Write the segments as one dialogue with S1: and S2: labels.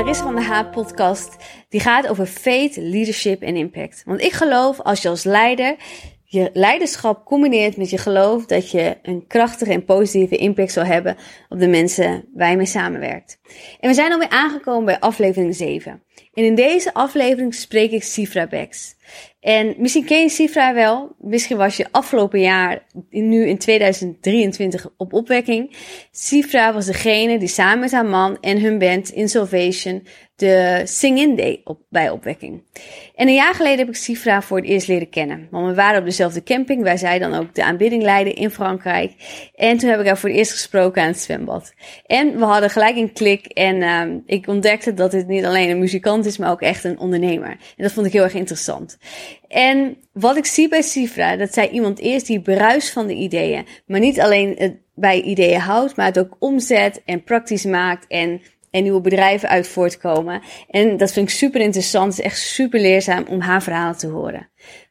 S1: Larissa van de Haap podcast. Die gaat over faith, leadership en impact. Want ik geloof als je als leider je leiderschap combineert met je geloof dat je een krachtige en positieve impact zal hebben op de mensen waar je mee samenwerkt. En we zijn alweer aangekomen bij aflevering 7. En in deze aflevering spreek ik Sifra Bex. En misschien ken je Sifra wel. Misschien was je afgelopen jaar, nu in 2023, op opwekking. Sifra was degene die samen met haar man en hun band In Salvation de Sing-In Day op, bij opwekking. En een jaar geleden heb ik Sifra voor het eerst leren kennen. Want we waren op dezelfde camping waar zij dan ook de aanbidding leidde in Frankrijk. En toen heb ik haar voor het eerst gesproken aan het zwembad. En we hadden gelijk een klik en uh, ik ontdekte dat dit niet alleen een muzikant is, maar ook echt een ondernemer. En dat vond ik heel erg interessant. En wat ik zie bij Sifra, dat zij iemand is die bruist van de ideeën. Maar niet alleen het bij ideeën houdt, maar het ook omzet en praktisch maakt en en nieuwe bedrijven uit voortkomen. En dat vind ik super interessant. Het is echt super leerzaam om haar verhaal te horen.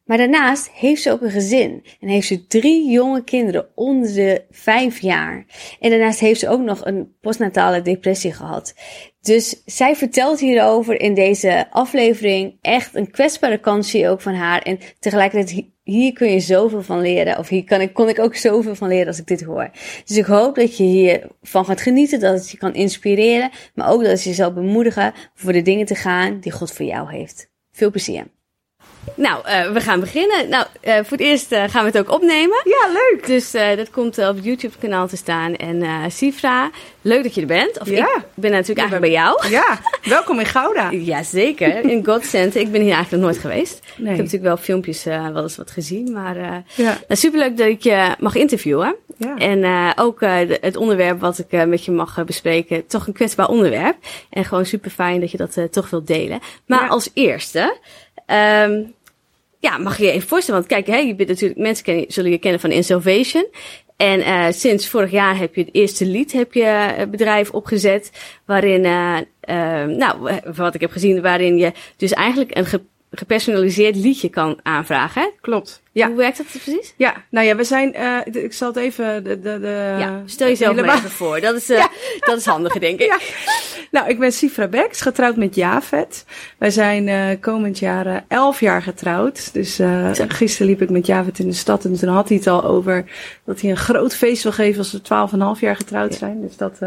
S1: Maar daarnaast heeft ze ook een gezin. En heeft ze drie jonge kinderen onder de vijf jaar. En daarnaast heeft ze ook nog een postnatale depressie gehad. Dus zij vertelt hierover in deze aflevering echt een kwetsbare kansje ook van haar. En tegelijkertijd hier kun je zoveel van leren. Of hier kan ik, kon ik ook zoveel van leren als ik dit hoor. Dus ik hoop dat je hiervan gaat genieten, dat het je kan inspireren. Maar ook dat het je zal bemoedigen voor de dingen te gaan die God voor jou heeft. Veel plezier. Nou, uh, we gaan beginnen. Nou, uh, voor het eerst uh, gaan we het ook opnemen.
S2: Ja, leuk.
S1: Dus dat komt op het YouTube-kanaal te staan. En Sifra, leuk dat je er bent. Of ja. ik ben natuurlijk eigenlijk bij jou.
S2: Ja, welkom in Gouda.
S1: Jazeker, in God Center. Ik ben hier eigenlijk nog nooit geweest. Nee. Ik heb natuurlijk wel filmpjes wel eens wat gezien. Maar ja. nou, superleuk dat ik je mag interviewen. Ja. En ook het onderwerp wat ik met je mag bespreken. Toch een kwetsbaar onderwerp. En gewoon super fijn dat je dat toch wilt delen. Maar ja. als eerste... Um, ja, mag je je even voorstellen? Want kijk, hè, je bent natuurlijk, mensen kennen, zullen je kennen van Insalvation. En uh, sinds vorig jaar heb je het eerste lied heb je bedrijf opgezet. Waarin, uh, nou, wat ik heb gezien, waarin je dus eigenlijk een gepersonaliseerd liedje kan aanvragen.
S2: Klopt.
S1: Ja. Hoe werkt dat precies?
S2: Ja, nou ja, we zijn. Uh, ik zal het even. De, de, de,
S1: ja, stel jezelf maar even voor. Dat is, uh, ja. dat is handig, denk ik. Ja.
S2: Nou, ik ben Sifra Beks, getrouwd met Javet. Wij zijn uh, komend jaar elf jaar getrouwd. Dus gisteren liep ik met Javet in de stad en toen had hij het al over dat hij een groot feest wil geven als we twaalf en half jaar getrouwd zijn. Dus dat,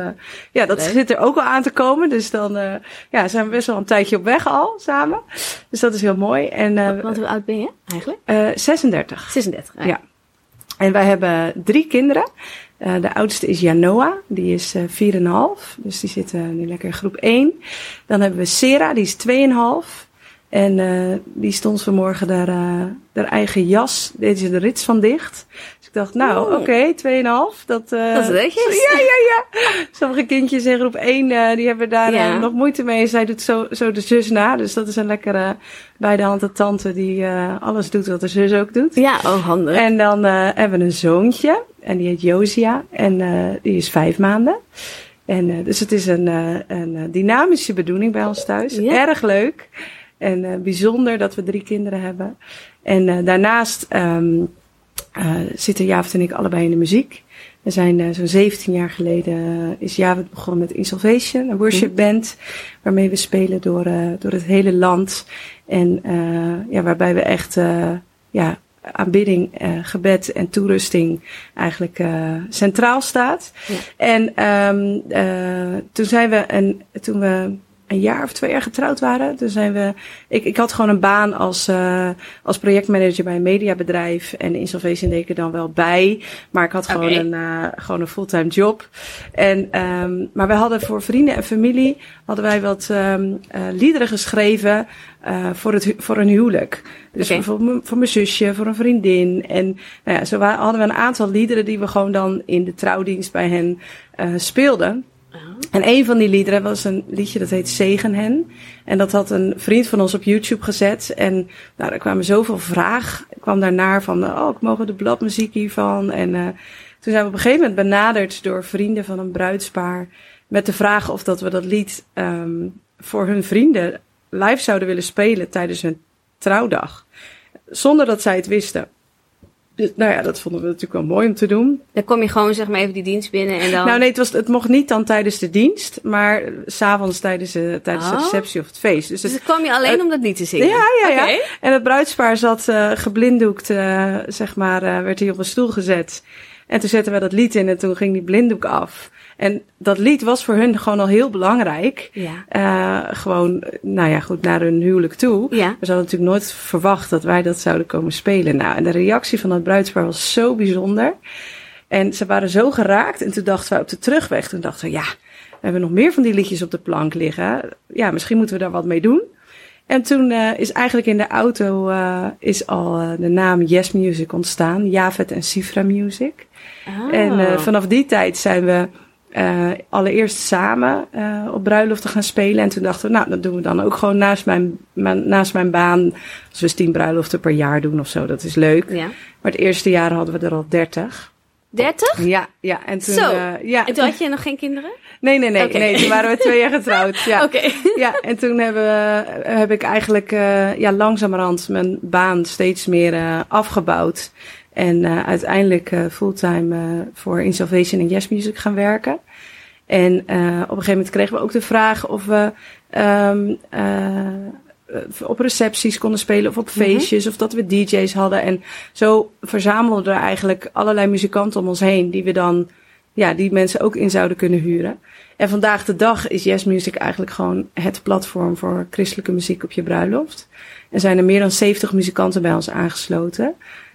S2: ja, dat zit er ook al aan te komen. Dus dan ja, zijn we best wel een tijdje op weg al samen. Dus dat is heel mooi. En,
S1: Want hoe oud ben je eigenlijk?
S2: 36.
S1: 36.
S2: Ja. En wij hebben drie kinderen. Uh, de oudste is Janoa, die is uh, eh, 4,5. Dus die zit uh, nu lekker in groep 1. Dan hebben we Sera, die is 2,5. En die stond vanmorgen daar, haar eigen jas, deed ze de rits van dicht ik dacht, nou, oké, okay, 2,5. Dat,
S1: uh, dat is.
S2: Ja, ja, ja. Sommige kindjes in groep 1, uh, die hebben daar ja. uh, nog moeite mee. Zij doet zo, zo de zus na. Dus dat is een lekkere bij de hand tante die alles doet wat de zus ook doet.
S1: Ja, oh, handig.
S2: En dan hebben we een zoontje. En die heet Josia. En die is vijf maanden. En dus het is een, een dynamische bedoeling bij ons thuis. Ja. Erg leuk. En bijzonder dat we drie kinderen hebben. En daarnaast... Um, uh, zitten Javert en ik allebei in de muziek. We zijn uh, zo'n 17 jaar geleden uh, is Javert begonnen met Insalvation, een worship band, waarmee we spelen door, door het hele land. En ja, waarbij we echt ja, aanbidding, gebed en toerusting eigenlijk centraal staat. Ja. En um, toen zijn we een, toen we een jaar of twee jaar getrouwd waren. Toen zijn we. Ik, ik had gewoon een baan als, uh, als projectmanager bij een mediabedrijf. En in Salvation deed ik er dan wel bij. Maar ik had gewoon okay. een, uh, gewoon een fulltime job. En, um, maar we hadden voor vrienden en familie hadden wij wat um, uh, liederen geschreven. Voor, het, voor een huwelijk. Dus okay. voor, voor mijn zusje, voor een vriendin. En nou ja, zo hadden we een aantal liederen die we gewoon dan in de trouwdienst bij hen speelden. En een van die liederen was een liedje dat heet Zegen hen. En dat had een vriend van ons op YouTube gezet. En nou, er kwamen zoveel vragen. Ik kwam daarnaar van, oh, ik mogen de bladmuziek hiervan. En uh, toen zijn we op een gegeven moment benaderd door vrienden van een bruidspaar. Met de vraag of dat we dat lied um, voor hun vrienden live zouden willen spelen tijdens hun trouwdag. Zonder dat zij het wisten. Dus, nou ja, dat vonden we natuurlijk wel mooi om te doen.
S1: Dan kom je gewoon zeg maar even die dienst binnen en dan...
S2: Nou nee, het, was, het mocht niet dan tijdens de dienst, maar s'avonds tijdens, de, tijdens de
S1: Oh.
S2: receptie of het feest. Dus,
S1: Dus
S2: het,
S1: kwam je alleen om dat lied te zingen?
S2: ja, ja, ja. En het bruidspaar zat eh, geblinddoekt, eh, zeg maar, eh, werd hij op een stoel gezet. En toen zetten we dat lied in en toen ging die blinddoek af. En dat lied was voor hun gewoon al heel belangrijk.
S1: Ja.
S2: Eh, gewoon, nou ja, goed, naar hun huwelijk toe.
S1: Ja.
S2: We hadden natuurlijk nooit verwacht dat wij dat zouden komen spelen. Nou, en de reactie van het bruidspaar was zo bijzonder. En ze waren zo geraakt. En toen dachten wij op de terugweg, toen dachten we, ja, we hebben nog meer van die liedjes op de plank liggen. Ja, misschien moeten we daar wat mee doen. En toen eh, is eigenlijk in de auto eh, is al eh, de naam Yes Music ontstaan. Javet en Sifra Music.
S1: Oh.
S2: En vanaf die tijd zijn we allereerst samen op bruiloften gaan spelen. En toen dachten we, nou, dat doen we dan ook gewoon naast mijn, mijn- naast mijn baan. Als we eens tien bruiloften per jaar doen of zo, dat is leuk.
S1: Ja.
S2: Maar het eerste jaar hadden we er al dertig.
S1: 30?
S2: Ja, ja. En toen,
S1: Zo.
S2: eh, ja.
S1: En toen had je nog geen kinderen?
S2: Nee, nee, nee, nee. Toen waren we twee jaar getrouwd. Ja.
S1: Oké.
S2: Ja, en toen hebben we, heb ik eigenlijk eh, ja, langzamerhand mijn baan steeds meer eh, afgebouwd. En uiteindelijk fulltime voor In Salvation en Yes Music gaan werken. En op een gegeven moment kregen we ook de vraag of we ehm, eh, op recepties konden spelen of op feestjes. Of dat we DJ's hadden. En zo verzamelden er eigenlijk allerlei muzikanten om ons heen. Die we dan, ja, die mensen ook in zouden kunnen huren. En vandaag de dag is Yes Music eigenlijk gewoon het platform voor christelijke muziek op je bruiloft. Er zijn er meer dan 70 muzikanten bij ons aangesloten.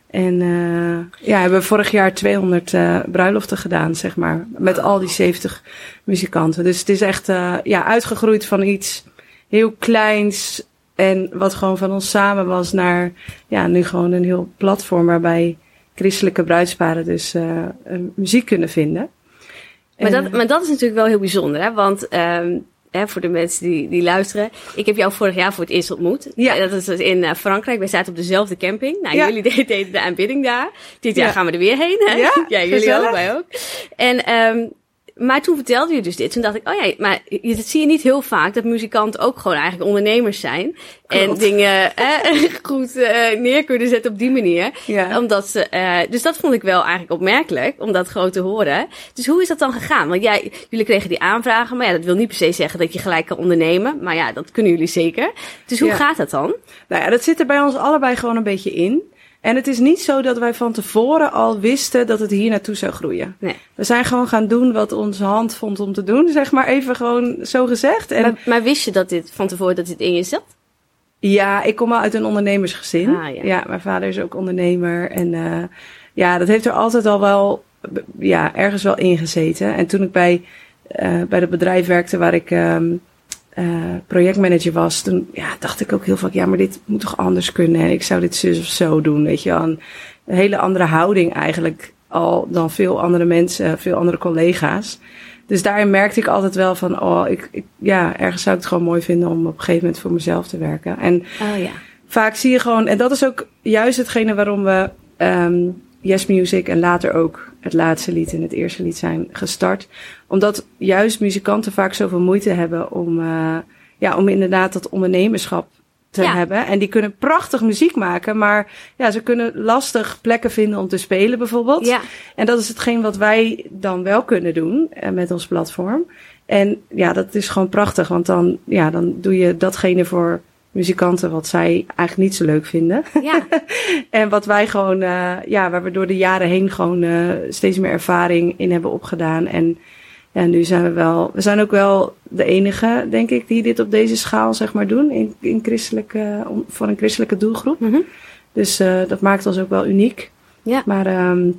S2: En eh ja, hebben we vorig jaar 200 eh, bruiloften gedaan, zeg maar. Met al die 70 muzikanten. Dus het is echt eh, ja, uitgegroeid van iets heel kleins. En wat gewoon van ons samen was naar ja, nu gewoon een heel platform waarbij christelijke bruidsparen dus eh, eh, muziek kunnen vinden.
S1: Maar
S2: En,
S1: dat, maar dat is natuurlijk wel heel bijzonder, hè? Want ehm, hè, voor de mensen die, die luisteren, ik heb jou vorig jaar voor het eerst ontmoet.
S2: Ja.
S1: Dat is dus in eh, Frankrijk. Wij zaten op dezelfde camping. Nou,
S2: Ja.
S1: jullie deden, deden de aanbidding daar. Dit jaar
S2: Ja.
S1: gaan we er weer heen, hè?
S2: Ja,
S1: jullie
S2: gezellig.
S1: ook, wij ook. En, ehm, maar toen vertelde je dus dit. Toen dacht ik, oh ja, maar je- dat zie je niet heel vaak, dat muzikanten ook gewoon eigenlijk ondernemers zijn. En dingen eh, goed eh, neer kunnen zetten op die manier.
S2: Ja.
S1: Omdat ze, eh, dus dat vond ik wel eigenlijk opmerkelijk, om dat gewoon te horen. Dus hoe is dat dan gegaan? Want jij, jullie kregen die aanvragen, maar ja, dat wil niet per se zeggen dat je gelijk kan ondernemen. Maar ja, dat kunnen jullie zeker. Dus hoe
S2: Ja.
S1: gaat dat dan?
S2: Nou ja, dat zit er bij ons allebei gewoon een beetje in. En het is niet zo dat wij van tevoren al wisten dat het hier naartoe zou groeien.
S1: Nee.
S2: We zijn gewoon gaan doen wat onze hand vond om te doen, zeg maar even gewoon zo gezegd. En
S1: Maar, maar wist je dat dit van tevoren dat dit in je zat?
S2: ja, ik kom wel uit een ondernemersgezin.
S1: Ah, ja.
S2: mijn vader is ook ondernemer. En eh, ja, dat heeft er altijd al wel, ja, ergens wel ingezeten. En toen ik bij, eh, bij het bedrijf werkte waar ik ehm, eh, projectmanager was, toen ja, dacht ik ook heel vaak, ja, maar dit moet toch anders kunnen. En ik zou dit zus of zo doen, weet je wel. Een, hele andere houding eigenlijk al dan veel andere mensen, veel andere collega's. Dus daarin merkte ik altijd wel van, oh, ik, ik, ja, ergens zou ik het gewoon mooi vinden om op een gegeven moment voor mezelf te werken. En
S1: Oh ja.
S2: vaak zie je gewoon, en dat is ook juist hetgene waarom we ehm, Yes Music en later ook het laatste lied en het eerste lied zijn gestart. Omdat juist muzikanten vaak zoveel moeite hebben om, eh, ja, om inderdaad dat ondernemerschap te
S1: Ja.
S2: hebben. En die kunnen prachtig muziek maken, maar ja, ze kunnen lastig plekken vinden om te spelen bijvoorbeeld.
S1: Ja.
S2: En dat is hetgeen wat wij dan wel kunnen doen eh, met ons platform. En ja, dat is gewoon prachtig, want dan, ja, dan doe je datgene voor muzikanten wat zij eigenlijk niet zo leuk vinden.
S1: Ja.
S2: En wat wij gewoon, eh, ja, waar we door de jaren heen gewoon steeds meer ervaring in hebben opgedaan. En ja, nu zijn we wel, we zijn ook wel de enige, denk ik, die dit op deze schaal, zeg maar, doen. In, in christelijke, voor een christelijke doelgroep.
S1: Mhm.
S2: Dus eh, dat maakt ons ook wel uniek.
S1: Ja.
S2: Maar ehm,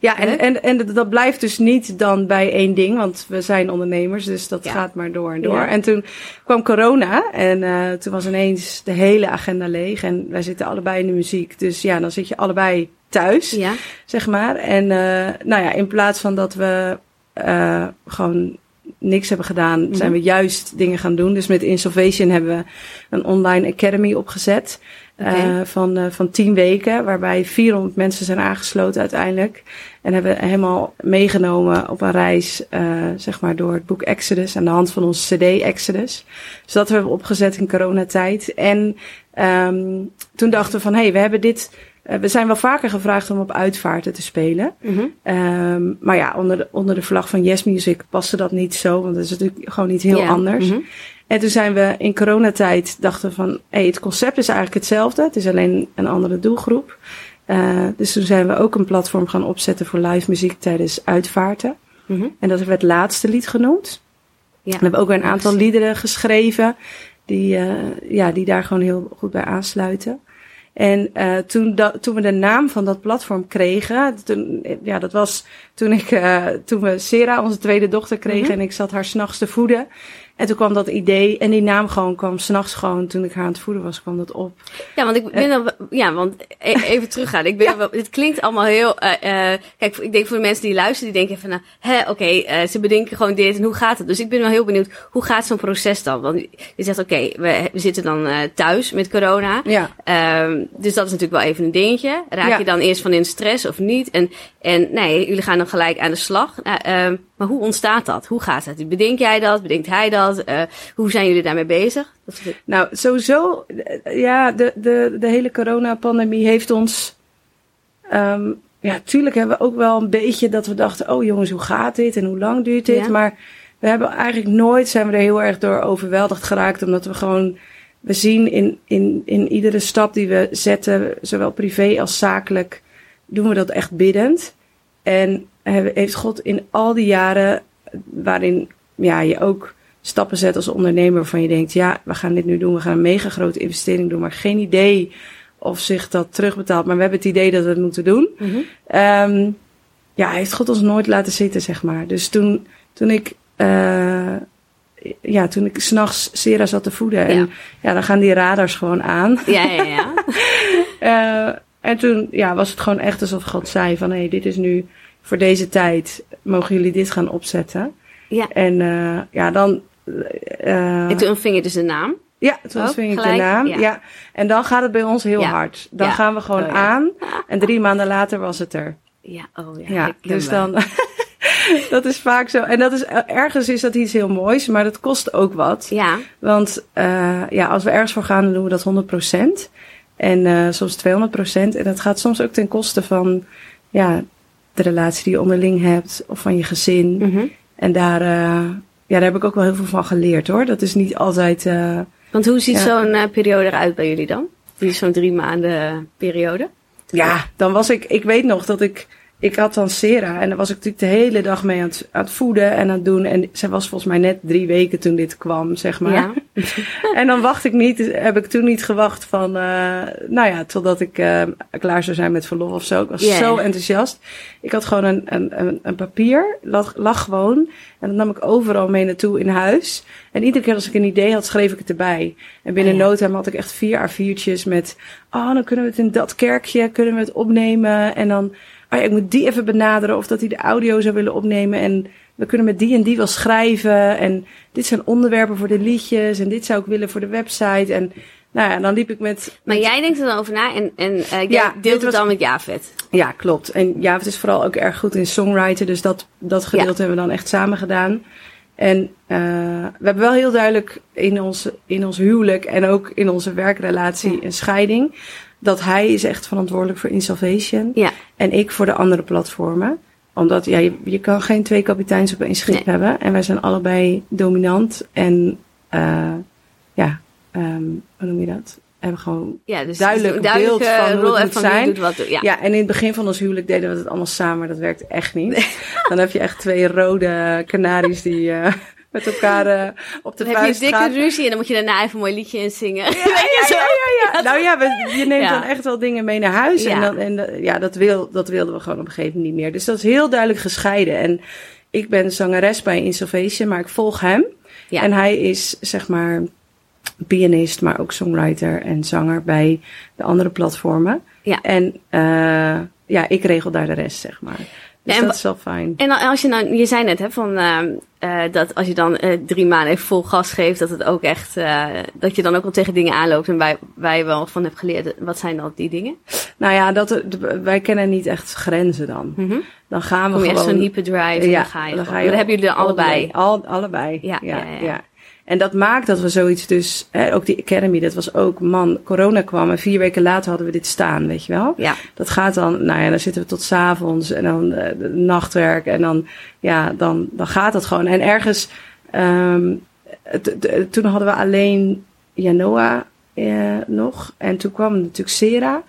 S2: ja, en, en, en dat- blijft dus niet dan bij één ding, want we zijn ondernemers, dus dat
S1: Ja.
S2: gaat maar door en door.
S1: Ja.
S2: En toen kwam corona en eh, toen was ineens de hele agenda leeg en wij zitten allebei in de muziek. Dus ja, dan zit je allebei thuis,
S1: Ja.
S2: zeg maar. En eh, nou ja, in plaats van dat we eh, gewoon niks hebben gedaan,
S1: Mhm.
S2: zijn we juist dingen gaan doen. Dus met Insolvation hebben we een online academy opgezet. Eh, van, eh, van tien weken, waarbij 400 mensen zijn aangesloten uiteindelijk. En hebben helemaal meegenomen op een reis, eh, zeg maar, door het boek Exodus aan de hand van onze CD Exodus. Dus dat hebben we opgezet in coronatijd. En ehm, toen dachten we van, hé, hey, we hebben dit eh, we zijn wel vaker gevraagd om op uitvaarten te spelen.
S1: Mhm.
S2: Ehm, maar ja, onder de, onder de vlag van Yes Music paste dat niet zo, want dat is natuurlijk gewoon niet heel anders.
S1: mhm.
S2: En toen zijn we in coronatijd dachten van, hey, het concept is eigenlijk hetzelfde. Het is alleen een andere doelgroep. Eh, dus toen zijn we ook een platform gaan opzetten voor live muziek tijdens uitvaarten.
S1: Mhm.
S2: En dat werd het laatste lied genoemd.
S1: Ja.
S2: We hebben ook weer een aantal liederen geschreven die, eh, ja, die daar gewoon heel goed bij aansluiten. En eh, toen, dat, toen we de naam van dat platform kregen, toen, ja, dat was toen, ik, eh, toen we Sera, onze tweede dochter, kregen
S1: Mhm.
S2: en ik zat haar s'nachts te voeden. En toen kwam dat idee en die naam gewoon kwam s'nachts gewoon, toen ik haar aan het voeden was, kwam dat op.
S1: Ja, want ik ben dan, ja, want e- even teruggaan. Ik ben wel, het klinkt allemaal heel, eh, eh, kijk, ik denk voor de mensen die luisteren, die denken van, nou, hè, oké, eh, ze bedenken gewoon dit en hoe gaat het? Dus ik ben wel heel benieuwd, hoe gaat zo'n proces dan? Want je zegt, oké, we, we zitten dan eh, thuis met corona.
S2: Ja.
S1: Ehm, dus dat is natuurlijk wel even een dingetje. Raak
S2: Ja.
S1: je dan eerst van in stress of niet? En, en nee, jullie gaan dan gelijk aan de slag. Nou, ehm, maar hoe ontstaat dat? Hoe gaat het? Bedenk jij dat? Bedenkt hij dat? Eh, hoe zijn jullie daarmee bezig? Dat is-
S2: Nou, sowieso, eh, ja, de, de, de hele coronapandemie heeft ons. ehm, ja, tuurlijk hebben we ook wel een beetje dat we dachten: oh jongens, hoe gaat dit en hoe lang duurt dit?
S1: Ja.
S2: Maar we hebben eigenlijk nooit zijn we er heel erg door overweldigd geraakt, omdat we gewoon. We zien in, in, in iedere stap die we zetten, zowel privé als zakelijk, doen we dat echt biddend. En hebben- heeft God in al die jaren waarin ja, je ook stappen zet als ondernemer waarvan je denkt, ja, we gaan dit nu doen, we gaan een mega grote investering doen, maar geen idee of zich dat terugbetaalt. Maar we hebben het idee dat we het moeten doen.
S1: Mhm.
S2: Ehm, ja, heeft God ons nooit laten zitten, zeg maar. Dus toen, toen ik, eh, ja, toen ik s'nachts Sera zat te voeden, en
S1: Ja.
S2: ja, dan gaan die radars gewoon aan.
S1: Ja, ja, ja.
S2: Eh, en toen ja, was het gewoon echt alsof God zei van, hé, hey, dit is nu voor deze tijd, mogen jullie dit gaan opzetten.
S1: Ja.
S2: En eh, ja, dan... eh,
S1: En toen ontving je dus een naam.
S2: ja, toen ontving ik de naam.
S1: Ja.
S2: Ja. En dan gaat het bij ons heel
S1: Ja.
S2: hard. Dan
S1: Ja.
S2: gaan we gewoon
S1: Oh,
S2: aan. En drie maanden later was het er.
S1: Ja, oh ja.
S2: Dus dan... dat is vaak zo. En dat is, ergens is dat iets heel moois, maar dat kost ook wat.
S1: Ja,
S2: Want eh, ja, als we ergens voor gaan, dan doen we dat 100%. En eh, soms 200%. En dat gaat soms ook ten koste van ja, de relatie die je onderling hebt. Of van je gezin.
S1: mhm.
S2: En daar, ja, daar heb ik ook wel heel veel van geleerd hoor. Dat is niet altijd... eh,
S1: Want hoe ziet
S2: Ja.
S1: zo'n eh, periode eruit bij jullie dan? Die zo'n drie maanden periode?
S2: Ja, dan was ik, ik weet nog dat ik, ik had dan Sera en daar was ik natuurlijk de hele dag mee aan het, aan het voeden en aan het doen. En zij was volgens mij net drie weken toen dit kwam, zeg maar.
S1: Ja.
S2: En dan wacht ik niet, heb ik toen niet gewacht van, eh, nou ja, totdat ik eh, klaar zou zijn met verlof of zo. Ik was zo enthousiast. Ik had gewoon een, een, een, een papier, lag, lag gewoon. En dat nam ik overal mee naartoe in huis. En iedere keer als ik een idee had, schreef ik het erbij. En binnen
S1: Oh ja.
S2: no time had ik echt vier A4'tjes met, oh, dan kunnen we het in dat kerkje, kunnen we het opnemen. En dan, oh ja, ik moet die even benaderen of dat hij de audio zou willen opnemen. En we kunnen met die en die wel schrijven. En dit zijn onderwerpen voor de liedjes. En dit zou ik willen voor de website. En nou ja, dan liep ik met,
S1: Maar jij denkt er dan over na en, en jij
S2: Ja,
S1: deelt het
S2: was-
S1: dan met Javet.
S2: Ja, klopt. En ja, het is vooral ook erg goed in songwriter. Dus dat, dat gedeelte hebben we dan echt samen gedaan. En eh, we hebben wel heel duidelijk in ons, in ons huwelijk en ook in onze werkrelatie
S1: Ja.
S2: een scheiding. Dat hij is echt verantwoordelijk voor Insalvation.
S1: Ja,
S2: En ik voor de andere platformen. Omdat ja, je, je kan geen twee kapiteins op één schip
S1: Nee.
S2: hebben. En wij zijn allebei dominant. En eh, ja, ehm, hoe noem je dat? Hebben gewoon
S1: ja dus
S2: Duidelijk
S1: een duidelijke
S2: beeld van hoe het moet zijn.
S1: doet wat. Ja.
S2: ja. en in het begin van ons huwelijk deden we het allemaal samen, maar dat werkt echt niet. Dan heb je echt twee rode kanaries die eh, met elkaar eh, op de
S1: Dan heb je een
S2: vuist
S1: dikke ruzie en dan moet je daarna even een mooi liedje inzingen.
S2: Ja, ja, ja, ja, ja. Nou ja, we, je neemt dan echt wel dingen mee naar huis. En, dan, en eh, ja, dat, wil, dat wilden we gewoon op een gegeven moment niet meer. Dus dat is heel duidelijk gescheiden. En ik ben zangeres bij Insalvation, maar ik volg hem. En hij is zeg maar pianist, maar ook songwriter en zanger bij de andere platformen.
S1: Ja.
S2: En eh, ja, ik regel daar de rest, zeg maar. Dus
S1: En
S2: dat is wel fijn.
S1: En als je nou, je zei net hè, van, ehm, eh, dat als je dan eh, drie maanden even vol gas geeft, dat het ook echt, eh, dat je dan ook wel tegen dingen aanloopt en waar, waar je wel van hebt geleerd. Wat zijn dan die dingen?
S2: Nou ja, dat, wij kennen niet echt grenzen dan.
S1: Mhm.
S2: Dan gaan we
S1: Kom je
S2: gewoon...
S1: zo'n hyperdrive en dan ga je,
S2: dan
S1: dat hebben jullie dan
S2: all the
S1: allebei.
S2: way. Al, allebei.
S1: Ja,
S2: Ja,
S1: ja,
S2: ja,
S1: ja.
S2: En dat maakt dat we zoiets dus, hè, ook die Academy, dat was ook, man, corona kwam en vier weken later hadden we dit staan, weet je wel?
S1: Ja.
S2: Dat gaat dan, nou ja, dan zitten we tot s'avonds en dan uh, nachtwerk en dan, ja, dan, dan gaat dat gewoon. En ergens, um, toen hadden we alleen Janoa uh, nog en toen kwam natuurlijk Sera.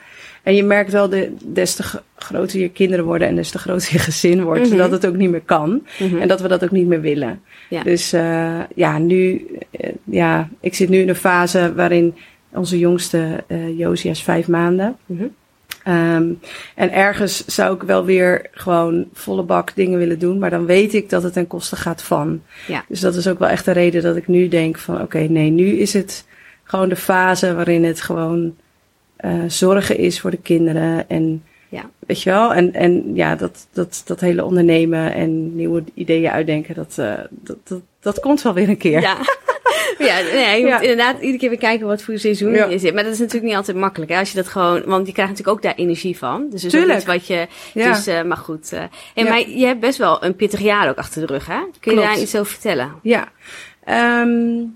S2: En je merkt wel, de, des te groter je kinderen worden en des te groter je gezin wordt, mm -hmm. dat het ook niet meer kan. Mm -hmm. En dat we dat ook niet meer willen. Ja. Dus uh, ja, nu, uh, ja, ik zit nu in een fase waarin onze jongste, uh, Josia, is vijf maanden. Mm -hmm. um, en ergens zou ik wel weer gewoon volle bak dingen willen doen, maar dan weet ik dat het ten koste gaat van.
S1: Ja.
S2: Dus dat is ook wel echt de reden dat ik nu denk van, oké, okay, nee, nu is het gewoon de fase waarin het gewoon zorgen is voor de kinderen. En
S1: ja.
S2: weet je wel, en, en ja, dat, dat, dat hele ondernemen en nieuwe ideeën uitdenken, dat, uh, dat, dat, dat komt wel weer een keer.
S1: Ja. Ja, nee, je ja. moet inderdaad iedere keer weer kijken wat voor seizoen ja. je zit. Maar dat is natuurlijk niet altijd makkelijk. Hè? Als je dat gewoon, want je krijgt natuurlijk ook daar energie van. Dus dat is iets wat je.
S2: Ja.
S1: Dus, uh, maar goed. Uh. Maar je hebt best wel een pittig jaar ook achter de rug, hè? Kun je
S2: Klopt.
S1: daar iets over vertellen?
S2: Ja. Um,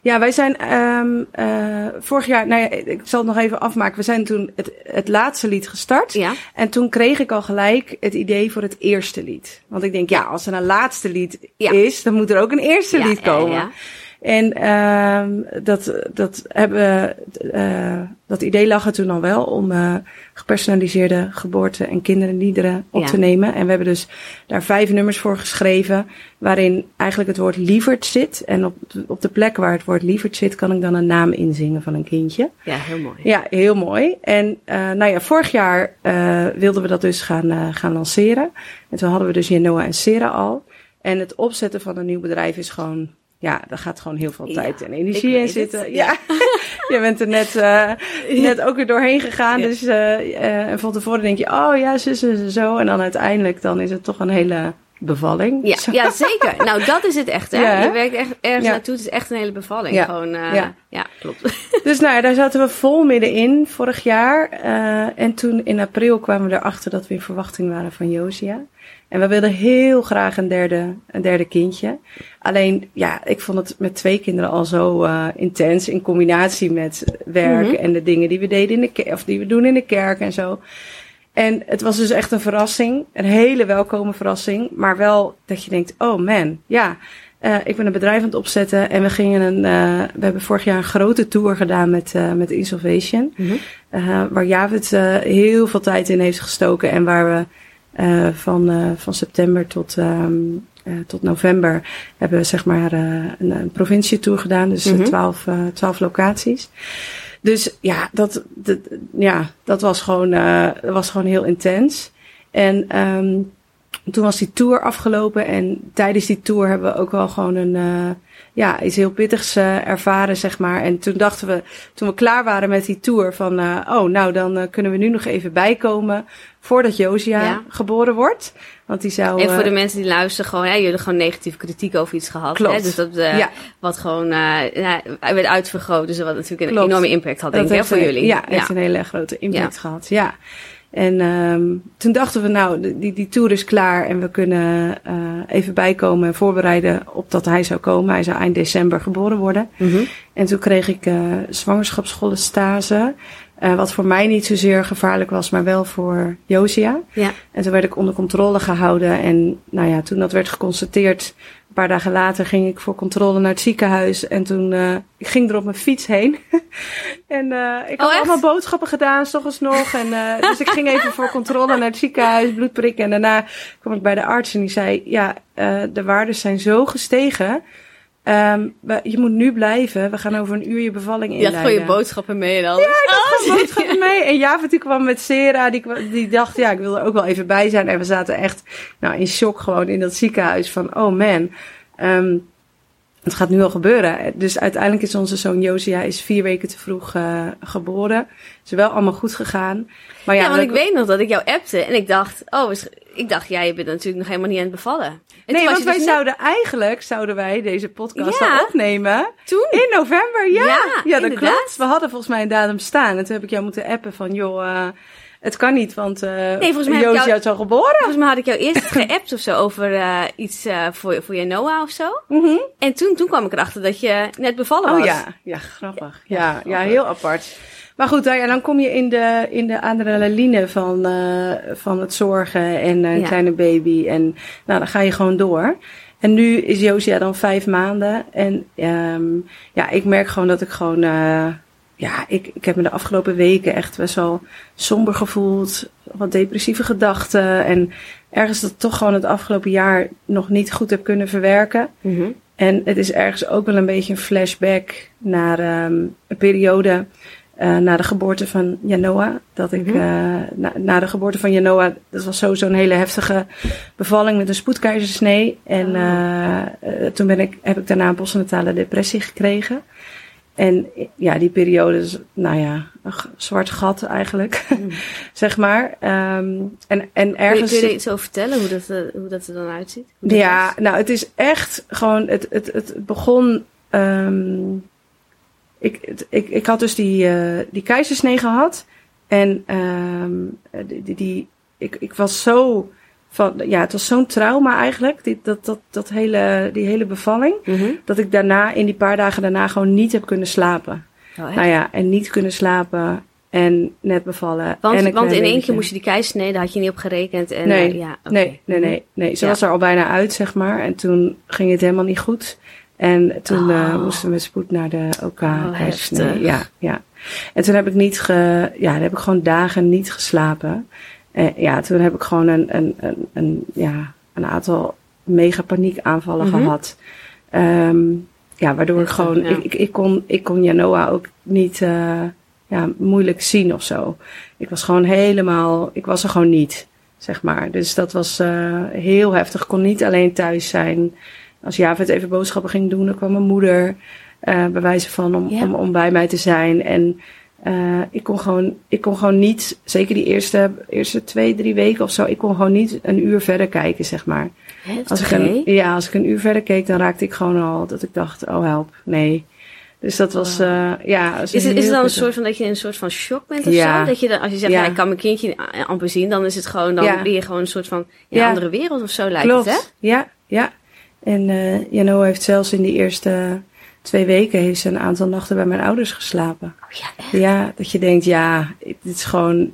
S2: ja, wij zijn um, uh, vorig jaar, nou ja, ik zal het nog even afmaken. We zijn toen het, het laatste lied gestart.
S1: Ja.
S2: En toen kreeg ik al gelijk het idee voor het eerste lied. Want ik denk, ja, als er een laatste lied
S1: Ja.
S2: is, dan moet er ook een eerste lied
S1: ja,
S2: komen. En um, dat, dat, hebben, uh, dat idee lag er toen al wel om uh, gepersonaliseerde geboorte- en kinderliederen op
S1: Ja.
S2: te nemen. En we hebben dus daar vijf nummers voor geschreven, waarin eigenlijk het woord lieverd zit. En op, op de plek waar het woord lieverd zit, kan ik dan een naam inzingen van een kindje.
S1: Ja, heel mooi.
S2: Ja, heel mooi. En uh, nou ja, vorig jaar wilden we dat dus gaan, gaan lanceren. En toen hadden we dus Janoa en Sera al. En het opzetten van een nieuw bedrijf is gewoon, ja, daar gaat gewoon heel veel
S1: Ja,
S2: tijd en energie in
S1: het.
S2: zitten.
S1: Ja.
S2: Ja, je bent er net, uh, net ook weer doorheen gegaan.
S1: Ja.
S2: Dus uh, uh, en van tevoren denk je, oh ja, zus en zo. En dan uiteindelijk dan is het toch een hele bevalling.
S1: Ja,
S2: Zo.
S1: ja, zeker. Nou, dat is het echt, hè? Je werkt echt ergens naartoe. Het is echt een hele bevalling.
S2: Ja.
S1: Gewoon,
S2: Ja.
S1: klopt.
S2: Dus nou daar zaten we vol middenin vorig jaar. En toen in april kwamen we erachter dat we in verwachting waren van Josia. En we wilden heel graag een derde, een derde kindje. Alleen, ja, ik vond het met twee kinderen al zo uh, intens. In combinatie met werk
S1: Mhm.
S2: en de dingen die we deden in de kerk, of die we doen in de kerk en zo. En het was dus echt een verrassing. Een hele welkome verrassing. Maar wel dat je denkt, oh man, ja. Uh, ik ben een bedrijf aan het opzetten en we gingen een, uh, we hebben vorig jaar een grote tour gedaan met, uh, met Insolvation.
S1: Mhm.
S2: Waar Javid heel veel tijd in heeft gestoken en waar we uh, van, uh, van september tot, um, uh, tot november hebben we zeg maar een, een provincietour gedaan. Dus
S1: Mhm.
S2: twaalf twaalf locaties. Dus ja, dat, dat, ja, dat was gewoon, was gewoon heel intens. En um, toen was die tour afgelopen en tijdens die tour hebben we ook wel gewoon een, uh, ja, iets heel pittigs uh, ervaren, zeg maar. En toen dachten we, toen we klaar waren met die tour, van, uh, oh, nou, dan kunnen we nu nog even bijkomen voordat Josia
S1: Ja.
S2: geboren wordt. Want die zou.
S1: En voor de
S2: eh,
S1: mensen die luisteren, gewoon, ja, jullie hebben gewoon negatieve kritiek over iets gehad.
S2: Klopt.
S1: Hè? Dus dat,
S2: Ja.
S1: wat gewoon, ja, werd uitvergroot. Dus wat natuurlijk een
S2: Klopt.
S1: enorme impact had, denk ik, hè, voor jullie.
S2: Ja, heeft een hele grote impact
S1: Ja.
S2: gehad. Ja. En um, toen dachten we, nou, die, die tour is klaar en we kunnen uh, even bijkomen en voorbereiden op dat hij zou komen. Hij zou eind december geboren worden.
S1: Mhm.
S2: En toen kreeg ik uh, zwangerschapsschoolenstage. Uh, wat voor mij niet zozeer gevaarlijk was, maar wel voor Josia.
S1: Ja.
S2: En toen werd ik onder controle gehouden. En nou ja, toen dat werd geconstateerd, paar dagen later ging ik voor controle naar het ziekenhuis. En toen, uh, ik ging er op mijn fiets heen. en uh, ik had
S1: Oh, echt?
S2: allemaal boodschappen gedaan, s ochtends nog. En, uh, dus ik ging even voor controle naar het ziekenhuis, bloed prikken. En daarna kwam ik bij de arts en die zei, ja, de waarden zijn zo gestegen. Um, we, je moet nu blijven. We gaan over een uur je bevalling
S1: Je had
S2: inleiden.
S1: gewoon je boodschappen mee dan.
S2: Ja, ik had
S1: Oh,
S2: gewoon boodschappen mee. En Javert die kwam met Sera. Die, die dacht, ja, ik wil er ook wel even bij zijn. En we zaten echt nou, in shock gewoon in dat ziekenhuis. Van, oh man, um, het gaat nu al gebeuren. Dus uiteindelijk is onze zoon Josia is vier weken te vroeg uh, geboren. Het is wel allemaal goed gegaan. Maar ja,
S1: Ja, want ik weet nog dat ik jou appte en ik dacht, oh, ik dacht, ja, je bent natuurlijk nog helemaal niet aan het bevallen. En
S2: Nee, want wij
S1: dus net-
S2: zouden eigenlijk, zouden wij deze podcast
S1: Ja.
S2: opnemen.
S1: Toen?
S2: In november, ja.
S1: Ja,
S2: Ja, dat
S1: inderdaad.
S2: klopt. We hadden volgens mij een datum staan. En toen heb ik jou moeten appen van, joh, uh, het kan niet, want uh,
S1: nee, volgens mij
S2: is al geboren.
S1: Volgens mij had ik jou eerst geappt of zo over uh, iets uh, voor, voor je Noah of zo.
S2: Mm -hmm.
S1: En toen, toen kwam ik erachter dat je net bevallen was.
S2: Oh ja, ja grappig. Ja, ja, ja heel apart. Maar goed, ja, dan kom je in de, in de adrenaline van, van het zorgen en een ja. kleine baby. En nou, dan ga je gewoon door. En nu is Josia dan vijf maanden. En um, ja, ik merk gewoon dat ik gewoon... Ja, ik, ik heb me de afgelopen weken echt best wel somber gevoeld. Wat depressieve gedachten. En ergens dat toch gewoon het afgelopen jaar nog niet goed heb kunnen verwerken.
S1: Mm -hmm.
S2: En het is ergens ook wel een beetje een flashback naar um, een periode... Uh, na de geboorte van Janoa. Dat ik,
S1: Mhm.
S2: uh, na, na, de geboorte van Janoa, dat was sowieso een hele heftige bevalling met een spoedkeizersnee. En uh, toen ben ik, heb ik daarna een postnatale depressie gekregen. En ja, die periode is, nou ja, een zwart gat eigenlijk,
S1: Mhm.
S2: zeg maar. Um, en, en ergens...
S1: Kun je, je iets over vertellen, hoe dat, hoe dat er dan uitziet?
S2: Ja, nou het is echt gewoon, het, het, het begon... Um, ik, ik, ik had dus die, uh, die keizersnee gehad. En um, die, die, ik, ik was zo van, ja, het was zo'n trauma eigenlijk, die, dat, dat, dat hele, die hele bevalling.
S1: Mm -hmm.
S2: Dat ik daarna, in die paar dagen daarna, gewoon niet heb kunnen slapen.
S1: Oh,
S2: nou ja, en niet kunnen slapen en net bevallen.
S1: Want,
S2: en
S1: want in één keer moest je die keizersnee, daar had je niet op gerekend. En,
S2: nee,
S1: uh, ja, okay.
S2: nee, nee, nee, nee. Ze ja. was er al bijna uit, zeg maar. En toen ging het helemaal niet goed. En toen
S1: oh.
S2: uh, moesten we met spoed naar de OK.
S1: Oh,
S2: ja, ja. En toen heb ik niet ge, ja, heb ik gewoon dagen niet geslapen. En ja, toen heb ik gewoon een, een, een, een ja, een aantal mega paniekaanvallen
S1: Mhm.
S2: mm -hmm. gehad. Um, ja, waardoor ik gewoon, ja. ik, ik, ik, kon, ik kon Janoa ook niet, uh, ja, moeilijk zien of zo. Ik was gewoon helemaal, ik was er gewoon niet, zeg maar. Dus dat was uh, heel heftig. Ik kon niet alleen thuis zijn. Als Javed even boodschappen ging doen, dan kwam mijn moeder uh, bij wijze van om, om, om bij mij te zijn. En uh, ik, kon gewoon, ik kon gewoon niet, zeker die eerste, eerste twee, drie weken of zo, ik kon gewoon niet een uur verder kijken, zeg maar.
S1: Heftig,
S2: als ik een, ja, als ik een uur verder keek, dan raakte ik gewoon al dat ik dacht, oh help, nee. Dus dat was, uh, ja.
S1: Is het, is het dan een soort van dat je in een soort van shock bent of
S2: ja.
S1: zo? Dat je dan, als je zegt,
S2: ja.
S1: ja. ik kan mijn kindje amper zien, dan is het gewoon, dan
S2: ja.
S1: ben je gewoon een soort van in een andere wereld of zo lijkt
S2: Klopt.
S1: het, hè?
S2: Ja, ja. En uh, Jano heeft zelfs in die eerste twee weken heeft ze een aantal nachten bij mijn ouders geslapen.
S1: Oh, ja, echt?
S2: ja, dat je denkt, ja, dit is gewoon,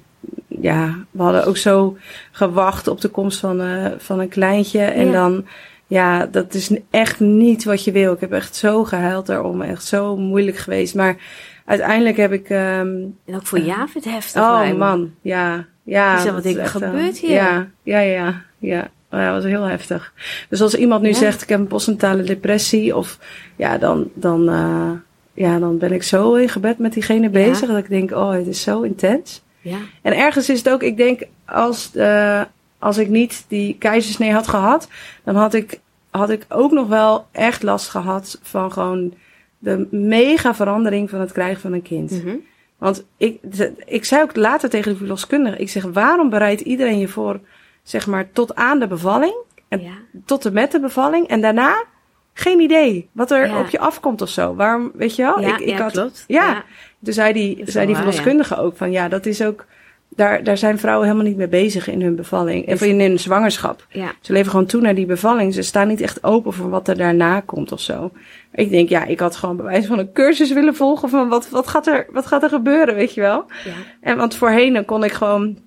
S2: ja, we hadden ook zo gewacht op de komst van, uh, van een kleintje. En
S1: ja.
S2: dan, ja, dat is echt niet wat je wil. Ik heb echt zo gehuild daarom, echt zo moeilijk geweest. Maar uiteindelijk heb ik. Um,
S1: en ook voor Javid heftig.
S2: Oh man, ja. ja
S1: is er wat ik gebeurt hier?
S2: Ja, ja, ja, ja. Oh, ja, dat was heel heftig. Dus als iemand nu ja. zegt, ik heb een postnatale depressie, of ja, dan, dan, uh, ja, dan ben ik zo in gebed met diegene bezig ja. dat ik denk, oh, het is zo intens.
S1: Ja.
S2: En ergens is het ook, ik denk, als, uh, als ik niet die keizersnee had gehad, dan had ik, had ik ook nog wel echt last gehad van gewoon de mega verandering van het krijgen van een kind.
S1: Mm -hmm.
S2: Want ik, ik zei ook later tegen de verloskundige, ik zeg, waarom bereidt iedereen je voor zeg maar, tot aan de bevalling. En
S1: ja.
S2: tot en met de bevalling. En daarna geen idee wat er ja. op je afkomt of zo. Waarom, weet je wel?
S1: Ja,
S2: ik, ik
S1: ja,
S2: had,
S1: klopt.
S2: Ja. Toen zei die, zei die verloskundige ook van, ja, dat is ook... Daar, daar zijn vrouwen helemaal niet mee bezig in hun bevalling. Of in hun zwangerschap.
S1: Ja.
S2: Ze leven gewoon toe naar die bevalling. Ze staan niet echt open voor wat er daarna komt of zo. Ik denk, ja, ik had gewoon bij wijze van een cursus willen volgen van wat, wat, gaat, er, wat gaat er gebeuren, weet je wel?
S1: Ja.
S2: En want voorheen dan kon ik gewoon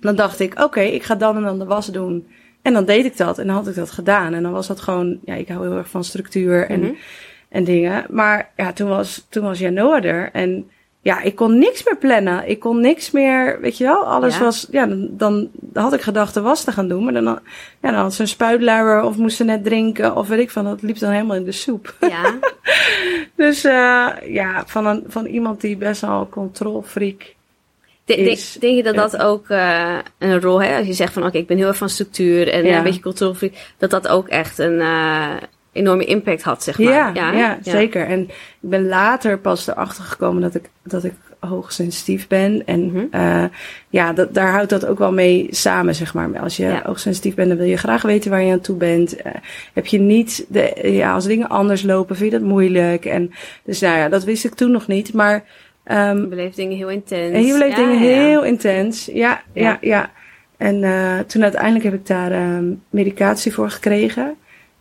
S2: dan dacht ik, oké, okay, ik ga dan en dan de was doen. En dan deed ik dat en dan had ik dat gedaan. En dan was dat gewoon, ja, ik hou heel erg van structuur en,
S1: mm -hmm.
S2: en dingen. Maar ja, toen was, toen was Janoa er. En ja, ik kon niks meer plannen. Ik kon niks meer, weet je wel, alles
S1: ja.
S2: was, ja, dan, dan had ik gedacht de was te gaan doen. Maar dan, ja, dan had ze een spuitluier of moest ze net drinken of weet ik van, dat liep dan helemaal in de soep.
S1: Ja.
S2: dus uh, ja, van, een, van iemand die best wel controlfreak
S1: Denk, denk je dat dat ook uh, een rol heeft? Als je zegt van oké, okay, ik ben heel erg van structuur en
S2: ja.
S1: een beetje controlfreak, dat dat ook echt een uh, enorme impact had, zeg maar.
S2: Ja, ja, ja, zeker. En ik ben later pas erachter gekomen dat ik, dat ik hoogsensitief ben. En
S1: mm -hmm.
S2: uh, ja, dat, daar houdt dat ook wel mee samen, zeg maar. Als je ja. hoogsensitief bent, dan wil je graag weten waar je aan toe bent. Uh, heb je niet, de, ja, als dingen anders lopen, vind je dat moeilijk. En dus nou ja, dat wist ik toen nog niet. Maar
S1: Um, je beleeft dingen heel intens.
S2: En je beleeft dingen heel intens. Ja, ja, ja. En uh, toen uiteindelijk heb ik daar um, medicatie voor gekregen.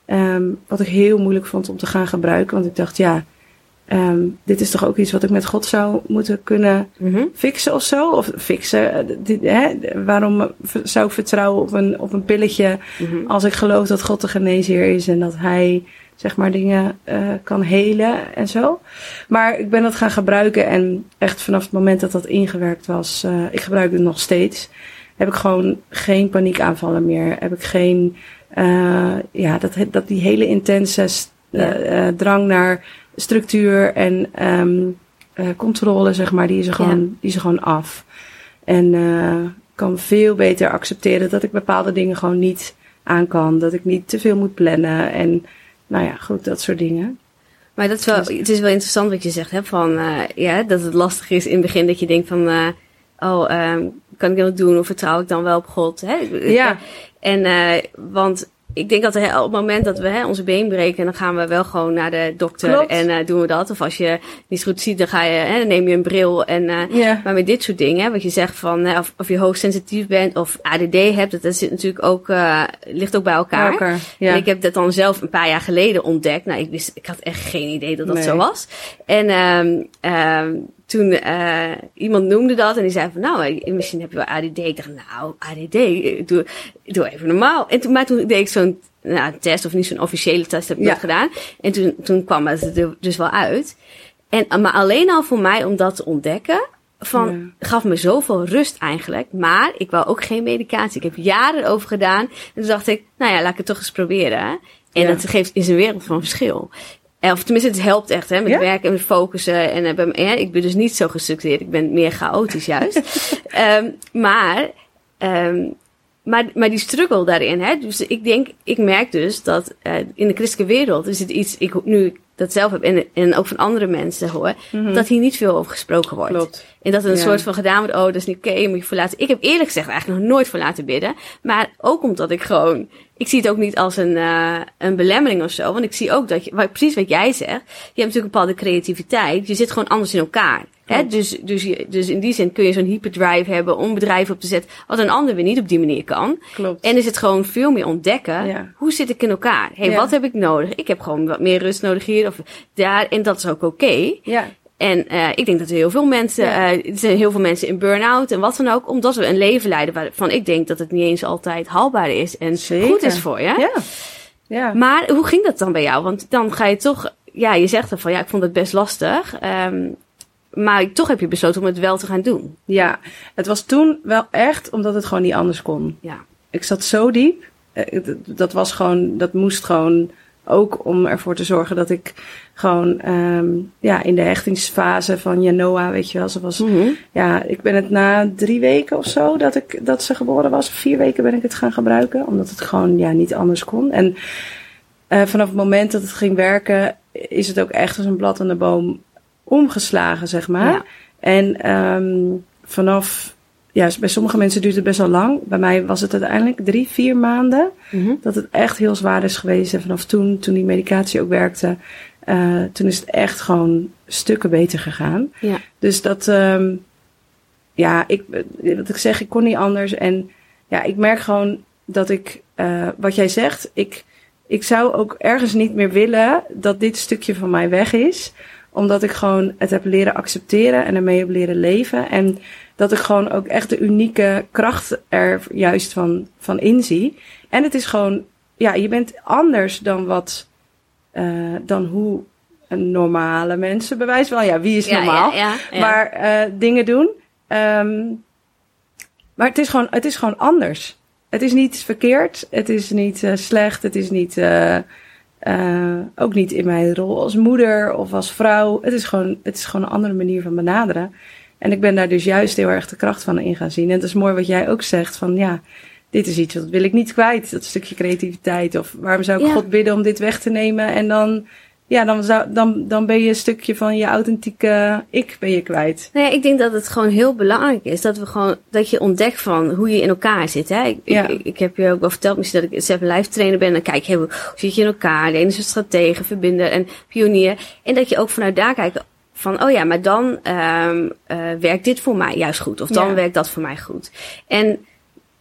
S2: Um, wat ik heel moeilijk vond om te gaan gebruiken. Want ik dacht, ja, dit is toch ook iets wat ik met God zou moeten kunnen mm-hmm. fixen of zo? Of fixen. Eh, dit, hè? Waarom zou ik vertrouwen op een, op een pilletje mm-hmm. als ik geloof dat God de geneesheer is en dat hij zeg maar dingen uh, kan helen en zo. Maar ik ben dat gaan gebruiken en echt vanaf het moment dat dat ingewerkt was, uh, ik gebruik het nog steeds, heb ik gewoon geen paniekaanvallen meer. Heb ik geen, uh, ja, dat, dat die hele intense ja. drang naar structuur en um, controle, zeg maar, die is er gewoon, ja. die is er gewoon af. En kan veel beter accepteren dat ik bepaalde dingen gewoon niet aan kan. Dat ik niet te veel moet plannen en nou ja, goed, dat soort dingen.
S1: Maar dat is wel, het is wel interessant wat je zegt, hè, van, uh, ja, dat het lastig is in het begin dat je denkt van, uh, oh, um, kan ik dat doen of vertrouw ik dan wel op God? Hè?
S2: Ja.
S1: En, uh, want ik denk dat op het moment dat we hè, onze been breken, dan gaan we wel gewoon naar de dokter
S2: Klopt.
S1: en uh, doen we dat. Of als je niet goed ziet, dan ga je, hè, dan neem je een bril. En, uh,
S2: yeah.
S1: Maar met dit soort dingen, hè, wat je zegt van hè, of, of je hoogsensitief bent of ADD hebt, dat, zit natuurlijk ook, uh, ligt ook bij elkaar.
S2: elkaar ja.
S1: En ik heb dat dan zelf een paar jaar geleden ontdekt. Nou, ik wist, ik had echt geen idee dat dat nee. zo was. En um, um, toen uh, iemand noemde dat en die zei van, nou, misschien heb je wel ADD. Ik dacht, nou, ADD, doe, doe even normaal. En toen, maar toen deed ik zo'n nou, test, of niet zo'n officiële test heb ik
S2: ja.
S1: dat gedaan. En toen, toen kwam het er dus wel uit. En, maar alleen al voor mij om dat te ontdekken, van, gaf me zoveel rust eigenlijk. Maar ik wou ook geen medicatie. Ik heb jaren erover gedaan. En toen dacht ik, nou ja, laat ik het toch eens proberen. En
S2: Ja.
S1: dat geeft, is een wereld van verschil. Of tenminste, het helpt echt, hè, met
S2: Ja.
S1: werken en met focussen. En, bij ja, ik ben dus niet zo gestructureerd. Ik ben meer chaotisch juist. Ehm, maar, ehm, maar, maar die struggle daarin, hè. Dus ik denk, ik merk dus dat uh, in de christelijke wereld is het iets, ik, nu ik dat zelf heb en, en ook van andere mensen hoor, dat hier niet veel over gesproken wordt.
S2: Mhm. Klopt.
S1: En dat er een
S2: Ja.
S1: soort van gedaan wordt, oh, dat is niet oké, je moet je voor laten. Ik heb eerlijk gezegd eigenlijk nog nooit voor laten bidden. Maar ook omdat ik gewoon, ik zie het ook niet als een, uh, een belemmering of zo. Want ik zie ook dat je, wat, precies wat jij zegt, je hebt natuurlijk een bepaalde creativiteit. Je zit gewoon anders in elkaar. Hè? Dus, dus, je, dus in die zin kun je zo'n hyperdrive hebben om bedrijven op te zetten, wat een ander weer niet op die manier kan.
S2: Klopt.
S1: En is het gewoon veel meer ontdekken.
S2: Ja.
S1: Hoe zit ik in elkaar? Hey,
S2: Ja.
S1: wat heb ik nodig? Ik heb gewoon wat meer rust nodig hier of daar. En dat is ook oké.
S2: ja.
S1: En uh, ik denk dat er heel veel mensen,
S2: Ja.
S1: uh, er zijn heel veel mensen in burn-out en wat dan ook, omdat we een leven leiden waarvan ik denk dat het niet eens altijd haalbaar is en
S2: Zeker.
S1: goed is voor je.
S2: Ja. Ja.
S1: Maar hoe ging dat dan bij jou? Want dan ga je toch, ja, je zegt dan van ja, ik vond het best lastig. Um, maar toch heb je besloten om het wel te gaan doen.
S2: ja, het was toen wel echt omdat het gewoon niet anders kon.
S1: Ja.
S2: Ik zat zo diep. Eh, Dat was gewoon, dat moest gewoon ook om ervoor te zorgen dat ik gewoon ehm, ja, in de hechtingsfase van Janoa, weet je wel, ze was
S1: Mm-hmm.
S2: Ja, ik ben het na drie weken of zo dat, ik, dat ze geboren was, vier weken ben ik het gaan gebruiken. Omdat het gewoon ja, niet anders kon. En uh, vanaf het moment dat het ging werken, is het ook echt als een blad aan de boom omgeslagen, zeg maar.
S1: Ja.
S2: En um, vanaf, ja, bij sommige mensen duurt het best wel lang. Bij mij was het uiteindelijk drie, vier maanden
S1: Mm-hmm.
S2: dat het echt heel zwaar is geweest. En vanaf toen, toen die medicatie ook werkte, uh, toen is het echt gewoon stukken beter gegaan.
S1: Ja.
S2: Dus dat, um, ja, ik, wat ik zeg, ik kon niet anders. En ja, ik merk gewoon dat ik, uh, wat jij zegt, ik, ik zou ook ergens niet meer willen dat dit stukje van mij weg is. Omdat ik gewoon het heb leren accepteren en ermee heb leren leven. En dat ik gewoon ook echt de unieke kracht er juist van, van inzie. En het is gewoon, ja, je bent anders dan wat, uh, dan hoe normale mensen, bewijs wel, ja, wie is normaal?
S1: ja, ja, ja.
S2: Maar uh, dingen doen. Um, maar het is, gewoon, het is gewoon anders. Het is niet verkeerd, het is niet uh, slecht, het is niet, ook niet in mijn rol als moeder of als vrouw. Het is, gewoon, het is gewoon een andere manier van benaderen. En ik ben daar dus juist heel erg de kracht van in gaan zien. En het is mooi wat jij ook zegt van ja, dit is iets wat wil ik niet kwijt. Dat stukje creativiteit. Of waarom zou ik
S1: Ja.
S2: God bidden om dit weg te nemen? En dan, ja, dan, zou, dan, dan ben je een stukje van je authentieke ik ben je kwijt.
S1: Nee, ik denk dat het gewoon heel belangrijk is dat we gewoon dat je ontdekt van hoe je in elkaar zit. Hè? Ik,
S2: Ja.
S1: ik, ik heb je ook wel verteld misschien dat ik zelf een live trainer ben. En dan kijk je hoe zit je in elkaar. De ene is een stratege, verbinder en pionier. En dat je ook vanuit daar kijkt van, oh ja, maar dan um, werkt dit voor mij juist goed. Of dan werkt dat voor mij goed. En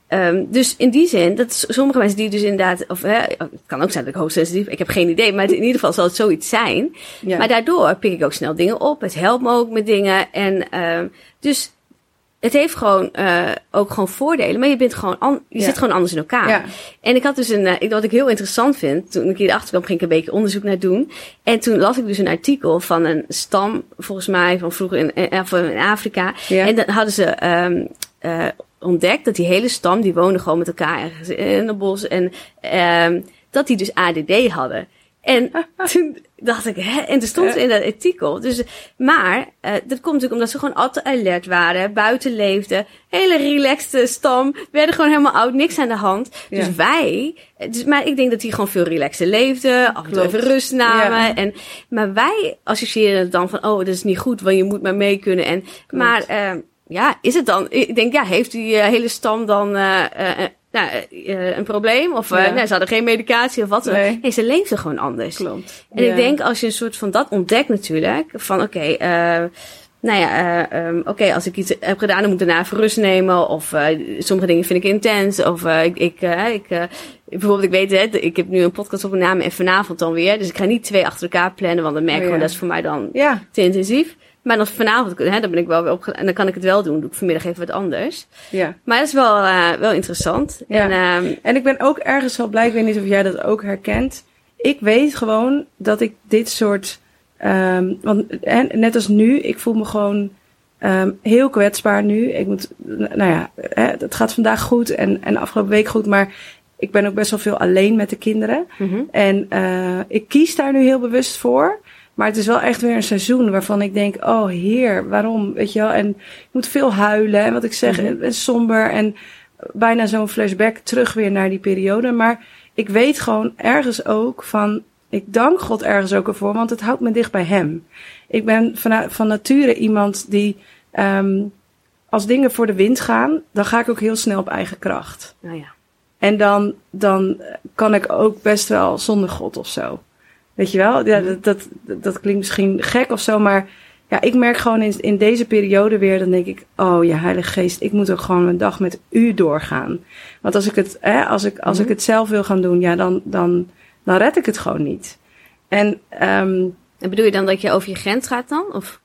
S1: um, dus in die zin, dat sommige mensen die dus inderdaad, of hè, het kan ook zijn dat ik hoogsensitief, ik heb geen idee, maar in ieder geval zal het zoiets zijn. Ja. Maar daardoor pik ik ook snel dingen op. Het helpt me ook met dingen. En um, dus het heeft gewoon uh, ook gewoon voordelen, maar je bent gewoon an, je zit gewoon anders in elkaar. Ja. En ik had dus een, uh, wat ik heel interessant vind, toen ik hier achterkwam, ging ik een beetje onderzoek naar doen. En toen las ik dus een artikel van een stam, volgens mij van vroeger in, in, in Afrika. Ja. En dan hadden ze um, uh, ontdekt dat die hele stam, die woonde gewoon met elkaar ergens in het bos. En um, dat die dus ADD hadden. En toen dacht ik, hè? En er stond in dat artikel. Dus, maar uh, dat komt natuurlijk omdat ze gewoon altijd alert waren, buiten leefden, hele relaxte stam, werden gewoon helemaal oud, niks aan de hand. Dus wij, dus, maar ik denk dat die gewoon veel relaxter leefden, af en toe even rust namen. Ja. En, maar wij associëren het dan van, oh, dat is niet goed, want je moet maar mee kunnen. En, maar, uh, ja, is het dan? Ik denk, ja, heeft die uh, hele stam dan uh, uh, nou, uh, een probleem. Of ja. nee, ze hadden geen medicatie of wat dan nee. nee, ze leefden gewoon anders.
S2: Klopt.
S1: En ja. ik denk als je een soort van dat ontdekt natuurlijk. Van oké, okay, nou ja, um, oké, okay, als ik iets heb gedaan, dan moet ik daarna even rust nemen. Of sommige dingen vind ik intens. Of ik, ik, ik bijvoorbeeld, ik weet het, ik heb nu een podcast opgenomen en vanavond dan weer. Dus ik ga niet twee achter elkaar plannen, want dan merk ik oh, gewoon, dat is voor mij dan te intensief. Maar dan vanavond, hè, dan ben ik wel weer. En dan kan ik het wel doen. Doe ik vanmiddag even wat anders.
S2: Ja.
S1: Maar dat is wel, uh, wel interessant.
S2: Ja. En, um, en ik ben ook ergens wel blij, ik weet niet of jij dat ook herkent. Ik weet gewoon dat ik dit soort... Um, want en, net als nu, ik voel me gewoon um, heel kwetsbaar nu. Ik moet, nou ja, hè, het gaat vandaag goed en, en afgelopen week goed, maar ik ben ook best wel veel alleen met de kinderen. Mm -hmm. En uh, ik kies daar nu heel bewust voor. Maar het is wel echt weer een seizoen waarvan ik denk, oh heer, waarom? Weet je wel? En ik moet veel huilen. En wat ik zeg, mm -hmm. somber. En bijna zo'n flashback terug weer naar die periode. Maar ik weet gewoon ergens ook van, ik dank God ergens ook ervoor, want het houdt me dicht bij Hem. Ik ben van, van nature iemand die, um, als dingen voor de wind gaan, dan ga ik ook heel snel op eigen kracht.
S1: Nou ja.
S2: En dan, dan kan ik ook best wel zonder God of zo. Weet je wel? Ja, dat, dat, dat klinkt misschien gek of zo, maar ja, ik merk gewoon in, in deze periode weer, dan denk ik, oh ja, Heilige Geest, ik moet ook gewoon mijn dag met u doorgaan. Want als ik het, hè, als ik, als ik het zelf wil gaan doen, ja, dan, dan, dan red ik het gewoon niet. En, um,
S1: en bedoel je dan dat je over je grens gaat dan? Of?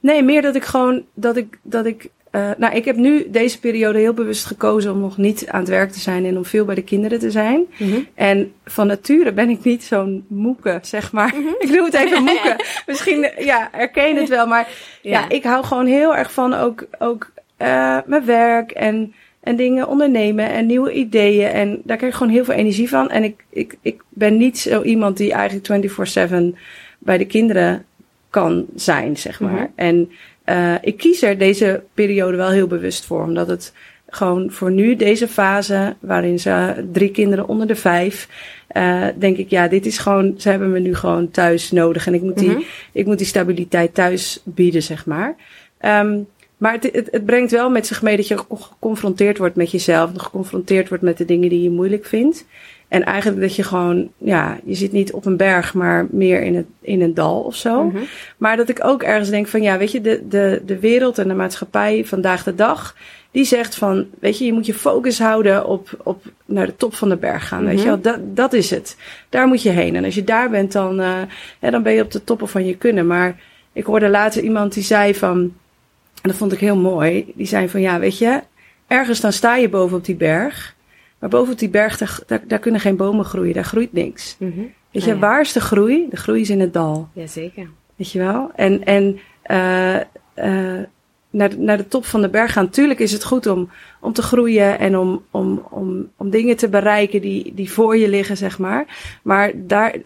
S2: Nee, meer dat ik gewoon, dat ik, dat ik uh, nou, ik heb nu deze periode heel bewust gekozen om nog niet aan het werk te zijn en om veel bij de kinderen te zijn. Mm -hmm. En van nature ben ik niet zo'n moeke, zeg maar. Mm -hmm. ik noem het even moeke. Misschien, ja, herken het wel. Maar ja. ja, ik hou gewoon heel erg van ook, ook uh, mijn werk en, en dingen ondernemen en nieuwe ideeën. En daar krijg ik gewoon heel veel energie van. En ik, ik, ik ben niet zo iemand die eigenlijk 24-7 bij de kinderen kan zijn, zeg maar. Mm -hmm. En uh, ik kies er deze periode wel heel bewust voor, omdat het gewoon voor nu, deze fase, waarin ze drie kinderen onder de vijf, uh, denk ik, ja, dit is gewoon, ze hebben me nu gewoon thuis nodig en ik moet die, mm -hmm. ik moet die stabiliteit thuis bieden, zeg maar. Um, maar het, het, het, brengt wel met zich mee dat je geconfronteerd wordt met jezelf, geconfronteerd wordt met de dingen die je moeilijk vindt. En eigenlijk dat je gewoon, ja, je zit niet op een berg, maar meer in, het, in een dal of zo. Mm -hmm. Maar dat ik ook ergens denk van, ja, weet je, de, de, de wereld en de maatschappij vandaag de dag, die zegt van, weet je, je moet je focus houden op, op naar de top van de berg gaan. Mm -hmm. Weet je wel, dat, dat is het. Daar moet je heen. En als je daar bent, dan, uh, ja, dan ben je op de toppen van je kunnen. Maar ik hoorde later iemand die zei van, en dat vond ik heel mooi, die zei van, ja, weet je, ergens dan sta je boven op die berg. Maar boven op die berg, daar, daar, daar, kunnen geen bomen groeien. Daar groeit niks. Mm -hmm. Weet je, ah, ja. waar is de groei? De groei is in het dal.
S1: Jazeker.
S2: Weet je wel? En, en uh, uh, naar, de, naar de top van de berg gaan. Tuurlijk is het goed om, om te groeien en om, om, om, om dingen te bereiken die, die voor je liggen, zeg maar. Maar daar,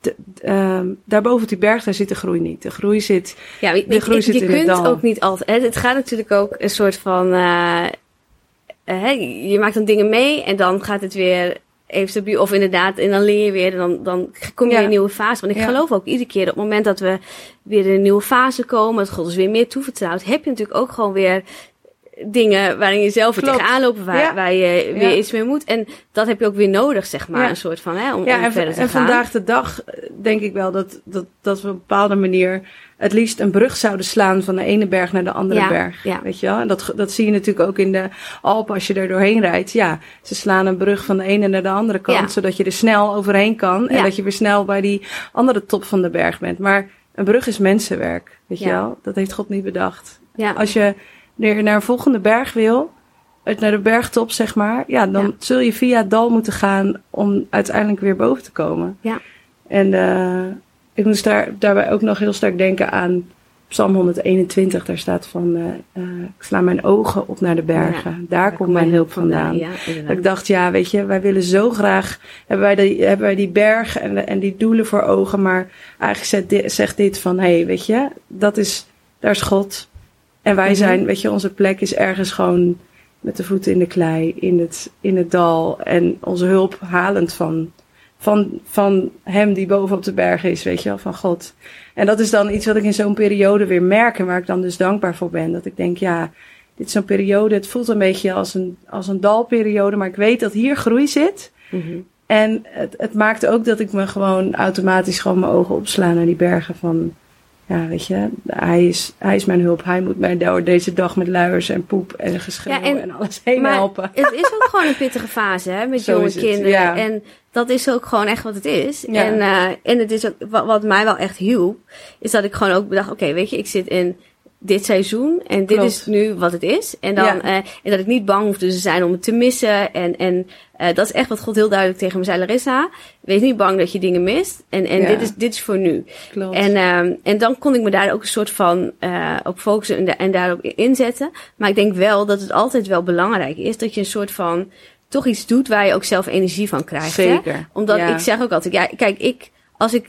S2: de, uh, daarboven op die berg, daar zit de groei niet. De groei zit,
S1: ja, de groei je, zit je in kunt het dal. ook niet altijd. Het gaat natuurlijk ook een soort van. Uh, uh, je maakt dan dingen mee en dan gaat het weer even stabiel. Of inderdaad, en dan leer je weer, en dan, dan kom je ja. in een nieuwe fase. Want ik ja. geloof ook iedere keer op het moment dat we weer in een nieuwe fase komen, dat God ons weer meer toevertrouwt, heb je natuurlijk ook gewoon weer dingen waarin je zelf weer tegenaan loopt, waar, waar je weer iets mee moet. En dat heb je ook weer nodig, zeg maar, een soort van, hè, om, om
S2: en,
S1: verder te
S2: en
S1: gaan.
S2: vandaag de dag denk ik wel dat, dat, dat we op een bepaalde manier het liefst een brug zouden slaan van de ene berg naar de andere
S1: Ja,
S2: berg.
S1: ja.
S2: Weet je wel? En dat, dat zie je natuurlijk ook in de Alpen als je er doorheen rijdt. Ja, ze slaan een brug van de ene naar de andere kant,
S1: Ja.
S2: zodat je er snel overheen kan. En dat je weer snel bij die andere top van de berg bent. Maar een brug is mensenwerk. Weet je wel? Dat heeft God niet bedacht.
S1: ja.
S2: Als je naar een volgende berg wil, uit naar de bergtop zeg maar, ja, dan zul je via het dal moeten gaan om uiteindelijk weer boven te komen.
S1: Ja.
S2: En eh, ik moest daar, daarbij ook nog heel sterk denken aan Psalm 121. Daar staat van, eh, eh, ik sla mijn ogen op naar de bergen. Daar, komt mijn hulp vandaan.
S1: Ja, inderdaad.
S2: Dat ik dacht, ja, weet je, wij willen zo graag, hebben wij die, hebben wij die berg en, en die doelen voor ogen, maar eigenlijk zegt dit, zegt dit van, hé, hey, weet je, dat is, daar is God. En wij
S1: Mhm.
S2: zijn, weet je, onze plek is ergens gewoon met de voeten in de klei, in het, in het dal en onze hulp halend van, van, van hem die boven op de berg is, weet je wel, van God. En dat is dan iets wat ik in zo'n periode weer merk en waar ik dan dus dankbaar voor ben. Dat ik denk, ja, dit is zo'n periode, het voelt een beetje als een, als een dalperiode, maar ik weet dat hier groei zit.
S1: Mhm.
S2: En het, het maakt ook dat ik me gewoon automatisch gewoon mijn ogen opsla naar die bergen van, ja, weet je, hij is, hij is mijn hulp. Hij moet mij door deze dag met luiers en poep en geschreeuw
S1: Ja, en-
S2: en, alles heen
S1: Maar
S2: helpen.
S1: het is ook gewoon een pittige fase, hè, met
S2: Zo
S1: jonge kinderen.
S2: ja.
S1: En dat is ook gewoon echt wat het is.
S2: Ja.
S1: En, eh, en het is ook, wat, wat mij wel echt hielp, is dat ik gewoon ook bedacht, oké, weet je, ik zit in dit seizoen en dit
S2: Klopt.
S1: is nu wat het is. En, dan,
S2: Ja.
S1: eh, en dat ik niet bang hoefde te zijn om het te missen. En, en eh, dat is echt wat God heel duidelijk tegen me zei, Larissa. Wees niet bang dat je dingen mist. En, en
S2: Ja.
S1: dit, is, dit is voor nu.
S2: Klopt.
S1: En, ehm, en dan kon ik me daar ook een soort van eh, op focussen en, en daarop inzetten. Maar ik denk wel dat het altijd wel belangrijk is dat je een soort van toch iets doet waar je ook zelf energie van krijgt. Hè?
S2: Zeker.
S1: Omdat
S2: Ja.
S1: ik zeg ook altijd, ja, kijk, ik, als ik,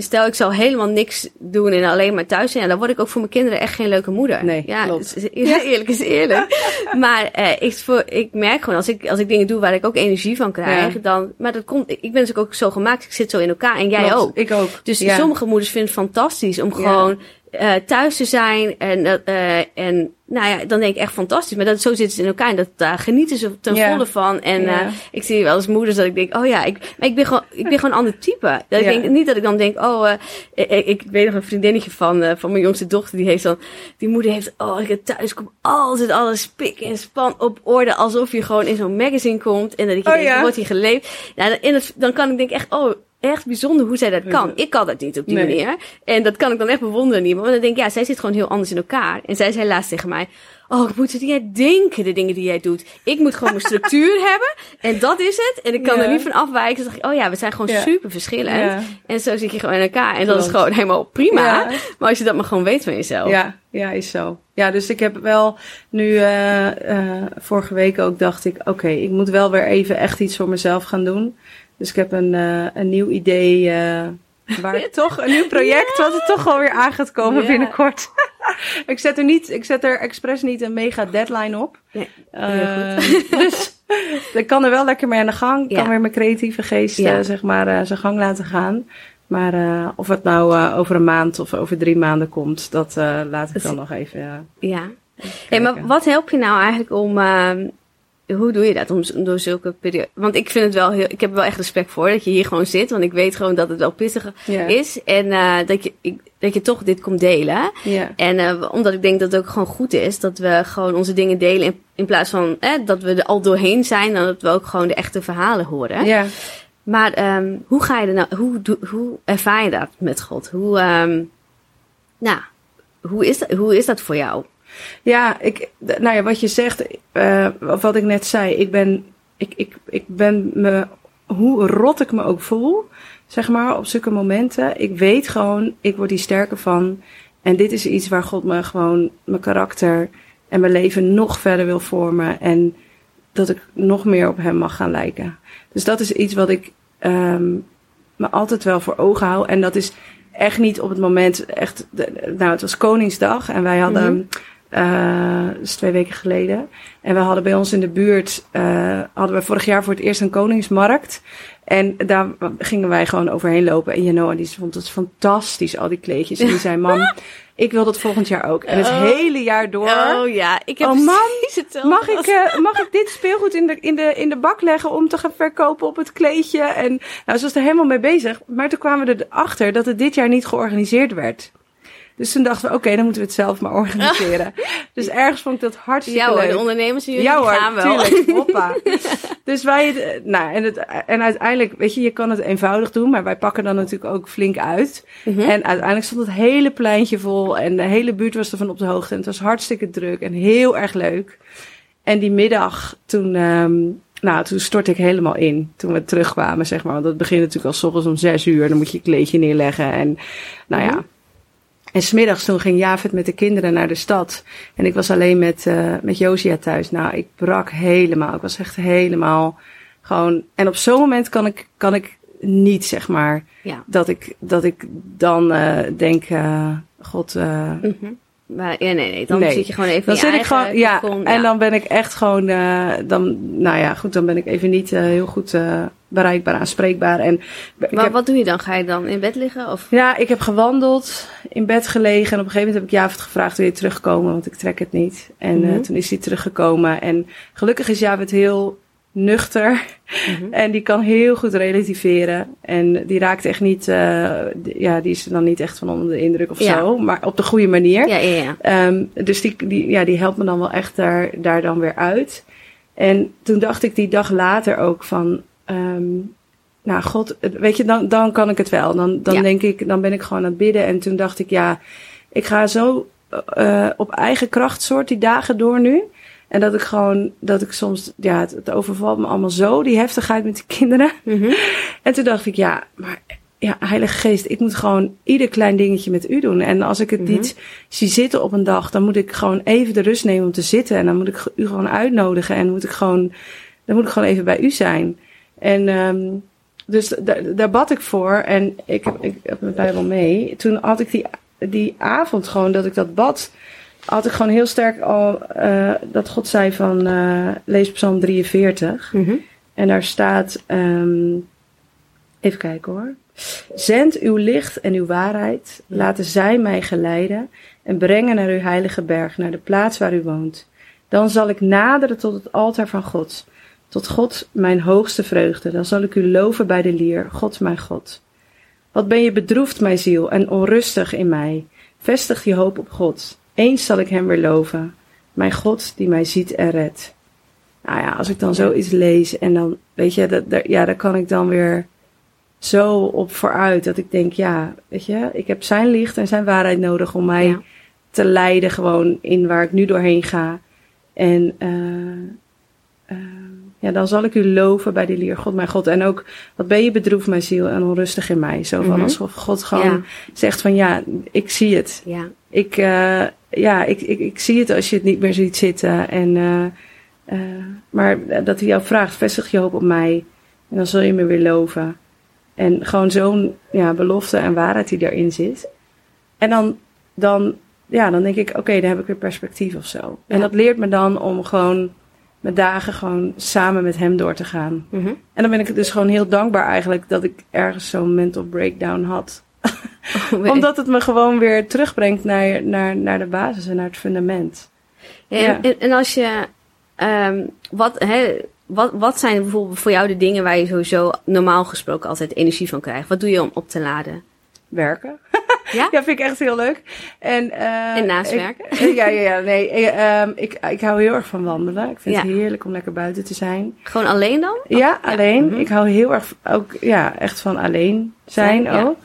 S1: ehm, stel ik zou helemaal niks doen en alleen maar thuis zijn, ja, dan word ik ook voor mijn kinderen echt geen leuke moeder.
S2: Nee,
S1: ja,
S2: klopt.
S1: is- is- eerlijk is eerlijk. maar eh, ik, voor, ik merk gewoon, als ik, als ik dingen doe waar ik ook energie van krijg,
S2: Ja.
S1: dan, maar dat komt, ik ben natuurlijk ook zo gemaakt, ik zit zo in elkaar en jij
S2: Klopt.
S1: ook.
S2: Ik ook.
S1: Dus sommige moeders vinden het fantastisch om gewoon eh, thuis te zijn. En, eh, en nou ja, dan denk ik echt fantastisch. Maar dat, zo zitten ze in elkaar en dat, daar genieten ze ten volle van. En eh, ik zie wel eens moeders dat ik denk, oh ja, ik, maar ik, ben, gewoon, ik ben gewoon een ander type. Dat ik denk, niet dat ik dan denk, oh, eh, ik, ik weet nog een vriendinnetje van, van mijn jongste dochter. Die heeft dan, die moeder heeft, oh, ik thuis kom, altijd alles pik en span op orde. Alsof je gewoon in zo'n magazine komt. En dat ik
S2: Oh
S1: denk, wordt hier geleefd. Ja, en het, dan kan ik denk echt, oh, echt bijzonder hoe zij dat kan. Ik kan dat niet op die
S2: Nee.
S1: manier. En dat kan ik dan echt bewonderen. Niet, maar dan denk ik, ja, zij zit gewoon heel anders in elkaar. En zij zei laatst tegen mij, oh, ik moet het niet denken, de dingen die jij doet. Ik moet gewoon mijn structuur hebben. En dat is het. En ik kan
S2: Ja.
S1: er niet van afwijken. Dus dacht ik, oh ja, we zijn gewoon
S2: Ja.
S1: super verschillend.
S2: Ja.
S1: En zo zit je gewoon in elkaar. En dat is gewoon helemaal prima. Maar als je dat maar gewoon weet van jezelf.
S2: Ja, ja, is zo. Ja, dus ik heb wel nu eh, eh, vorige week ook dacht ik, oké, ik moet wel weer even echt iets voor mezelf gaan doen. Dus ik heb een, eh, een nieuw idee, eh, waar toch een nieuw project, wat er toch wel weer aan gaat komen binnenkort. ik zet er niet, ik zet er expres niet een mega deadline op.
S1: Nee,
S2: Eh, dus ik kan er wel lekker mee aan de gang. Ik
S1: Ja.
S2: kan weer mijn creatieve geest
S1: Ja.
S2: zeg maar zijn gang laten gaan. Maar of het nou over een maand of over drie maanden komt, dat laat ik dan nog even.
S1: Ja. Hey, maar wat help je nou eigenlijk om... hoe doe je dat om, door zulke periode? Want ik vind het wel heel... Ik heb er wel echt respect voor dat je hier gewoon zit. Want ik weet gewoon dat het wel pittig
S2: Ja.
S1: is. En eh, dat, je, ik, dat je toch dit komt delen.
S2: ja.
S1: En eh, omdat ik denk dat het ook gewoon goed is dat we gewoon onze dingen delen. In, in plaats van eh, dat we er al doorheen zijn. Dan dat we ook gewoon de echte verhalen horen.
S2: ja.
S1: Maar ehm, hoe ga je er nou... Hoe, hoe ervaar je dat met God? Hoe... ehm, nou, hoe is, dat, hoe is dat voor jou?
S2: Ja, ik, nou ja, wat je zegt, eh, of wat ik net zei, ik ben, ik, ik, ik ben me, hoe rot ik me ook voel, zeg maar, op zulke momenten, ik weet gewoon, ik word hier sterker van. En dit is iets waar God me gewoon mijn karakter en mijn leven nog verder wil vormen. En dat ik nog meer op hem mag gaan lijken. Dus dat is iets wat ik ehm, me altijd wel voor ogen hou. En dat is echt niet op het moment, echt, nou, het was Koningsdag en wij hadden.
S1: Mhm.
S2: Uh, dat is twee weken geleden. En we hadden bij ons in de buurt, uh, hadden we vorig jaar voor het eerst een koningsmarkt. En daar gingen wij gewoon overheen lopen. En Janoa die vond het fantastisch, al die kleedjes. En die zei, mam, ik wil dat volgend jaar ook. En het oh. hele jaar door.
S1: Oh ja, ik heb
S2: oh, mam, mag ik, uh, mag ik dit speelgoed in de, in, de, in de bak leggen om te gaan verkopen op het kleedje? En nou, ze was er helemaal mee bezig. Maar toen kwamen we erachter dat het dit jaar niet georganiseerd werd. Dus toen dachten we, oké, dan moeten we het zelf maar organiseren. dus ergens vond ik dat hartstikke
S1: ja,
S2: leuk.
S1: Ja de ondernemers jullie ja, hoor, gaan wel.
S2: Tuurlijk, hoppa. dus wij, nou, en, het, en uiteindelijk, weet je, je kan het eenvoudig doen, maar wij pakken dan natuurlijk ook flink uit. Mhm. En uiteindelijk stond het hele pleintje vol en de hele buurt was ervan op de hoogte. En het was hartstikke druk en heel erg leuk. En die middag, toen... Um, nou, toen stortte ik helemaal in. Toen we terugkwamen, zeg maar. Want dat begint natuurlijk al s ochtends om zes uur. Dan moet je je kleedje neerleggen. En nou ja, mhm. En smiddags toen ging Javed met de kinderen naar de stad. En ik was alleen met, uh, met Josia thuis. Nou, ik brak helemaal. Ik was echt helemaal gewoon. En op zo'n moment kan ik, kan ik niet, zeg maar. Ja. Dat, ik, dat ik dan uh, denk, uh, god.
S1: Mm maar, ja, nee, nee. Dan zit je gewoon even
S2: dan
S1: zit
S2: ik gewoon, ja, En dan ben ik echt gewoon, uh, dan, nou ja, goed, dan ben ik even niet uh, heel goed uh, bereikbaar, aanspreekbaar. En
S1: maar heb, wat doe je dan? Ga je dan in bed liggen? Of?
S2: Ja, ik heb gewandeld, in bed gelegen. En op een gegeven moment heb ik Javert gevraagd, wil je terugkomen? Want ik trek het niet. En mm -hmm. toen is hij teruggekomen. En gelukkig is Javert heel nuchter. Mhm. En die kan heel goed relativeren. En die raakt echt niet, uh, ja, die is dan niet echt van onder de indruk of zo. Maar op de goede manier.
S1: Ja, ja, ja.
S2: Um, dus die, die, ja, die helpt me dan wel echt daar, daar dan weer uit. En toen dacht ik die dag later ook van, um, nou god, weet je, dan, dan kan ik het wel. Dan, dan denk ik, dan ben ik gewoon aan het bidden. En toen dacht ik, ja, ik ga zo uh, op eigen kracht soort die dagen door nu. En dat ik gewoon, dat ik soms, ja, het, overvalt me allemaal zo, die heftigheid met de kinderen. Mm En toen dacht ik, ja, maar ja, Heilige Geest, ik moet gewoon ieder klein dingetje met u doen. En als ik het mhm. niet zie zitten op een dag, dan moet ik gewoon even de rust nemen om te zitten. En dan moet ik u gewoon uitnodigen en moet ik gewoon, dan moet ik gewoon even bij u zijn. En um, dus daar, daar bad ik voor en ik heb, ik heb mijn Bijbel mee. Toen had ik die, die avond gewoon dat ik dat bad had ik gewoon heel sterk al uh, dat God zei van uh, lees Psalm 43. Mm -hmm. En daar staat, um, even kijken hoor. Zend uw licht en uw waarheid, laten zij mij geleiden en brengen naar uw heilige berg, naar de plaats waar u woont. Dan zal ik naderen tot het altaar van God, tot God mijn hoogste vreugde. Dan zal ik u loven bij de lier, God mijn God. Wat ben je bedroefd, mijn ziel, en onrustig in mij. Vestig je hoop op God. Eens zal ik hem weer loven, mijn God die mij ziet en redt. Nou ja, als ik dan zoiets lees en dan, weet je, dat, daar, ja, daar kan ik dan weer zo op vooruit dat ik denk, ja, weet je, ik heb zijn licht en zijn waarheid nodig om mij te leiden gewoon in waar ik nu doorheen ga. En uh, uh, ja, dan zal ik u loven bij die leer, God mijn God. En ook, wat ben je bedroefd, mijn ziel, en onrustig in mij. Zo van, mm -hmm. alsof God gewoon zegt van, ja, ik zie het.
S1: Ja.
S2: Ik, uh, ja, ik, ik, ik zie het als je het niet meer ziet zitten. En, uh, uh, maar dat hij jou vraagt, vestig je hoop op mij. En dan zul je me weer loven. En gewoon zo'n ja, belofte en waarheid die daarin zit. En dan, dan, ja, dan denk ik, oké, okay, dan heb ik weer perspectief of zo. Ja. En dat leert me dan om gewoon mijn dagen gewoon samen met hem door te gaan. Mm -hmm. En dan ben ik dus gewoon heel dankbaar eigenlijk dat ik ergens zo'n mental breakdown had. Oh, Omdat het me gewoon weer terugbrengt naar, naar, naar de basis en naar het fundament.
S1: Ja, ja. En, en, als je, um, wat, hè, wat, wat zijn bijvoorbeeld voor jou de dingen waar je sowieso normaal gesproken altijd energie van krijgt? Wat doe je om op te laden?
S2: Werken. Ja? ja, vind ik echt heel leuk. En,
S1: uh, en naast werken?
S2: ja, ja, ja, nee. Um, ik, ik hou heel erg van wandelen. Ik vind ja. het heerlijk om lekker buiten te zijn.
S1: Gewoon alleen dan?
S2: Ja, alleen. Mm -hmm. Ik hou heel erg ook, ja, echt van alleen zijn, ook.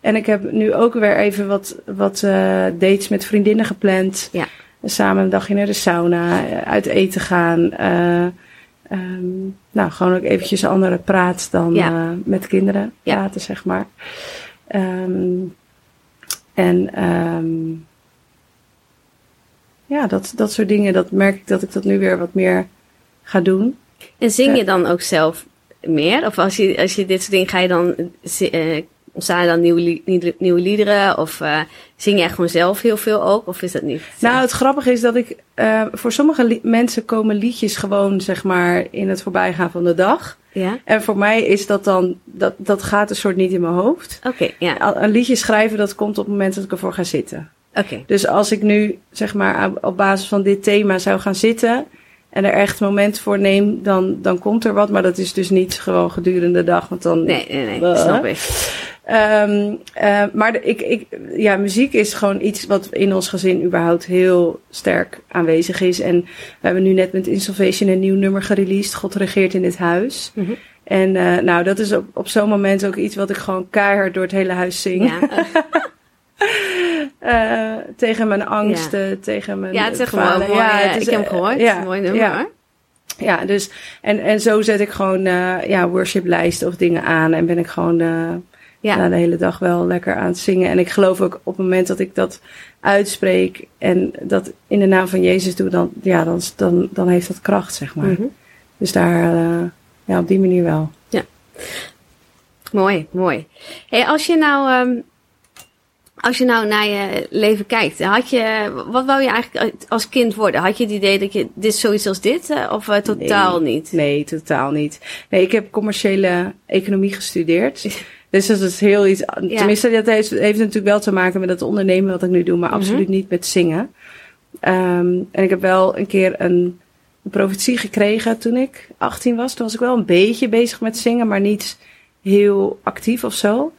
S2: En ik heb nu ook weer even wat, wat uh, dates met vriendinnen gepland.
S1: Ja.
S2: Samen een dagje naar de sauna, uit eten gaan. Uh, um, nou, gewoon ook eventjes andere praat dan met kinderen praten, zeg maar. Um, en um, ja, dat, dat soort dingen, dat merk ik dat ik dat nu weer wat meer ga doen.
S1: En zing je dan ook zelf meer? Of als je, als je dit soort dingen ga je dan ontstaan er dan nieuwe, nieuwe liederen? Of uh, zing jij gewoon zelf heel veel ook? Of is dat niet?
S2: Nou, het grappige is dat ik... Uh, voor sommige mensen komen liedjes gewoon, zeg maar, in het voorbijgaan van de dag. Ja. En voor mij is dat dan... Dat, dat gaat een soort niet in mijn hoofd.
S1: Oké, ja.
S2: Een liedje schrijven, dat komt op het moment dat ik ervoor ga zitten.
S1: Oké.
S2: Dus als ik nu, zeg maar, op basis van dit thema zou gaan zitten en er echt moment voor neem, dan, dan komt er wat. Maar dat is dus niet gewoon gedurende de dag. Want dan,
S1: nee, nee, nee, uh, snap ik.
S2: Um, uh, maar ik, ik, ja, muziek is gewoon iets wat in ons gezin überhaupt heel sterk aanwezig is. En we hebben nu net met Insolvation een nieuw nummer gereleased. God regeert in dit huis. Mm -hmm. En uh, nou, dat is op, op zo'n moment ook iets wat ik gewoon keihard door het hele huis zing. Ja. Uh, tegen mijn angsten, ja. tegen mijn.
S1: Ja, het is echt mooi. mooi ja, het is, ik heb hem gehoord. Ja, mooi nummer. Ja.
S2: ja, dus en, en zo zet ik gewoon ja, worshiplijsten of dingen aan en ben ik gewoon ja. de hele dag wel lekker aan het zingen. En ik geloof ook op het moment dat ik dat uitspreek en dat in de naam van Jezus doe, dan, ja, dan, dan, dan heeft dat kracht, zeg maar. Mm -hmm. Dus daar, ja, op die manier wel.
S1: Ja. Mooi, mooi. Hey, als je nou. Um, als je nou naar je leven kijkt, had je, wat wou je eigenlijk als kind worden? Had je het idee dat je dit zoiets als dit, of uh, totaal
S2: nee,
S1: niet?
S2: Nee, totaal niet. Nee, ik heb commerciële economie gestudeerd. dus dat is heel iets, ja. tenminste dat heeft, heeft natuurlijk wel te maken met het ondernemen wat ik nu doe, maar mm -hmm. absoluut niet met zingen. Um, en ik heb wel een keer een, een profetie gekregen toen ik 18 was. Toen was ik wel een beetje bezig met zingen, maar niet heel actief of zo.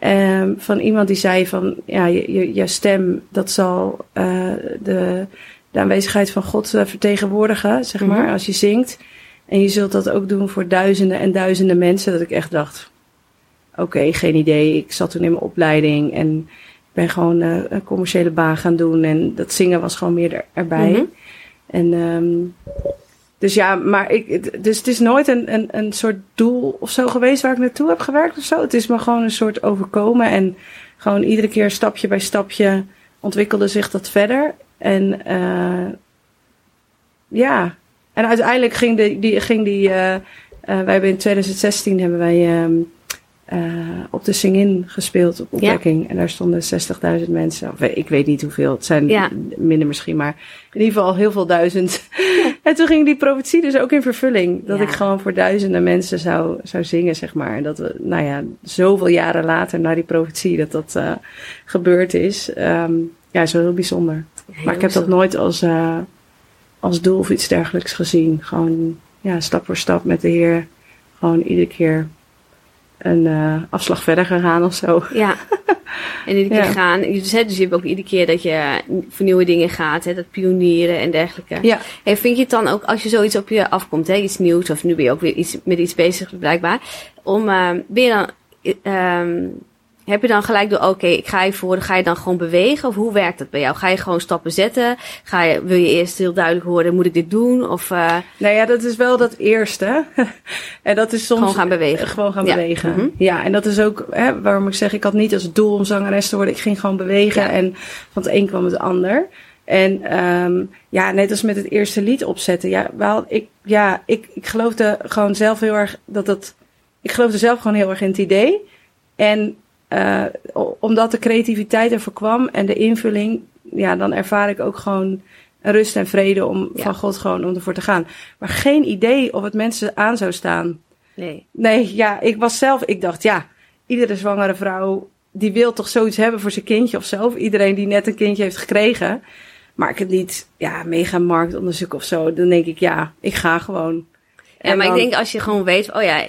S2: Um, van iemand die zei van, ja, je, je, je stem, dat zal uh, de, de aanwezigheid van God uh, vertegenwoordigen, zeg maar, mm -hmm. als je zingt. En je zult dat ook doen voor duizenden en duizenden mensen. Dat ik echt dacht, oké, okay, geen idee. Ik zat toen in mijn opleiding en ben gewoon uh, een commerciële baan gaan doen. En dat zingen was gewoon meer er, erbij. Mm -hmm. En um, dus ja, maar ik, dus het is nooit een, een, een soort doel of zo geweest waar ik naartoe heb gewerkt of zo. Het is me gewoon een soort overkomen en gewoon iedere keer stapje bij stapje ontwikkelde zich dat verder. En uh, ja, en uiteindelijk ging, de, die, ging die, uh, uh, wij hebben in 2016 hebben wij um, uh, op de Sing-In gespeeld op opwekking. Ja. En daar stonden 60.000 mensen. Of, ik weet niet hoeveel, het zijn ja. minder misschien, maar in ieder geval heel veel duizend. En toen ging die profetie dus ook in vervulling. Dat ik gewoon voor duizenden mensen zou, zou zingen, zeg maar. En dat we, nou ja, zoveel jaren later na die profetie dat dat uh, gebeurd is. Um, ja, is wel heel bijzonder. Heel maar ik heb dat nooit als, uh, als doel of iets dergelijks gezien. Gewoon, ja, stap voor stap met de Heer. Gewoon iedere keer een uh, afslag verder gegaan of zo.
S1: Ja, en iedere keer ja. gaan. Dus, hè, dus je hebt ook iedere keer dat je voor nieuwe dingen gaat, hè, dat pionieren en dergelijke.
S2: Ja.
S1: En vind je het dan ook, als je zoiets op je afkomt, hè, iets nieuws, of nu ben je ook weer iets, met iets bezig blijkbaar, om, uh, ben je dan, um, heb je dan gelijk door, oké, okay, ik ga je voor, ga je dan gewoon bewegen? Of hoe werkt dat bij jou? Ga je gewoon stappen zetten? Ga je, wil je eerst heel duidelijk horen, moet ik dit doen? Of, uh...
S2: Nou ja, dat is wel dat eerste. en dat is soms...
S1: Gewoon gaan bewegen.
S2: Gewoon gaan ja. bewegen. Mm -hmm. Ja, en dat is ook hè, waarom ik zeg, ik had niet als doel om zangeres te worden. Ik ging gewoon bewegen ja. en van het een kwam het ander. En um, ja, net als met het eerste lied opzetten. Ja, wel, ik, ja, ik, ik geloofde gewoon zelf heel erg dat dat... Ik geloofde zelf gewoon heel erg in het idee. En uh, omdat de creativiteit ervoor kwam en de invulling, ja, dan ervaar ik ook gewoon rust en vrede om ja. van God gewoon om ervoor te gaan. Maar geen idee of het mensen aan zou staan.
S1: Nee.
S2: Nee, ja, ik was zelf, ik dacht, ja, iedere zwangere vrouw die wil toch zoiets hebben voor zijn kindje of zo. Of iedereen die net een kindje heeft gekregen. Maar ik het niet, ja, mega marktonderzoek of zo. Dan denk ik, ja, ik ga gewoon.
S1: Ja, en maar dan, ik denk als je gewoon weet, oh ja,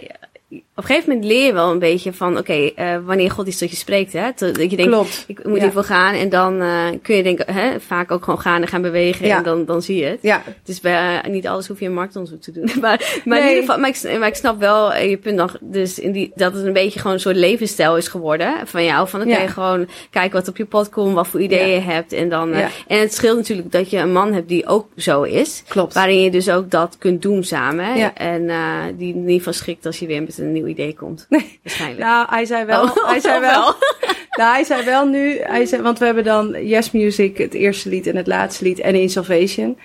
S1: op een gegeven moment leer je wel een beetje van, oké, okay, uh, wanneer God iets tot je spreekt, hè? Dat je denkt,
S2: Klopt.
S1: ik moet ja. hiervoor gaan. En dan uh, kun je denken, hè, vaak ook gewoon gaan en gaan bewegen ja. en dan, dan zie je het.
S2: Ja.
S1: Dus bij, uh, niet alles hoef je een marktonderzoek te doen. maar, maar, nee. in ieder geval, maar, ik, maar ik snap wel je punt nog, dus in die, dat het een beetje gewoon een soort levensstijl is geworden van jou. Van oké, okay, gewoon kijken wat op je pad komt, wat voor ideeën je hebt. En dan, en het scheelt natuurlijk dat je een man hebt die ook zo is.
S2: Klopt.
S1: Waarin je dus ook dat kunt doen samen. En die niet van schikt als je weer een nieuw idee komt.
S2: Nee. Waarschijnlijk. Nou, hij zei wel. Oh, hij zei wel. wel. nou, hij zei wel nu. Hij zei, want we hebben dan Yes Music, het eerste lied en het laatste lied en In Salvation.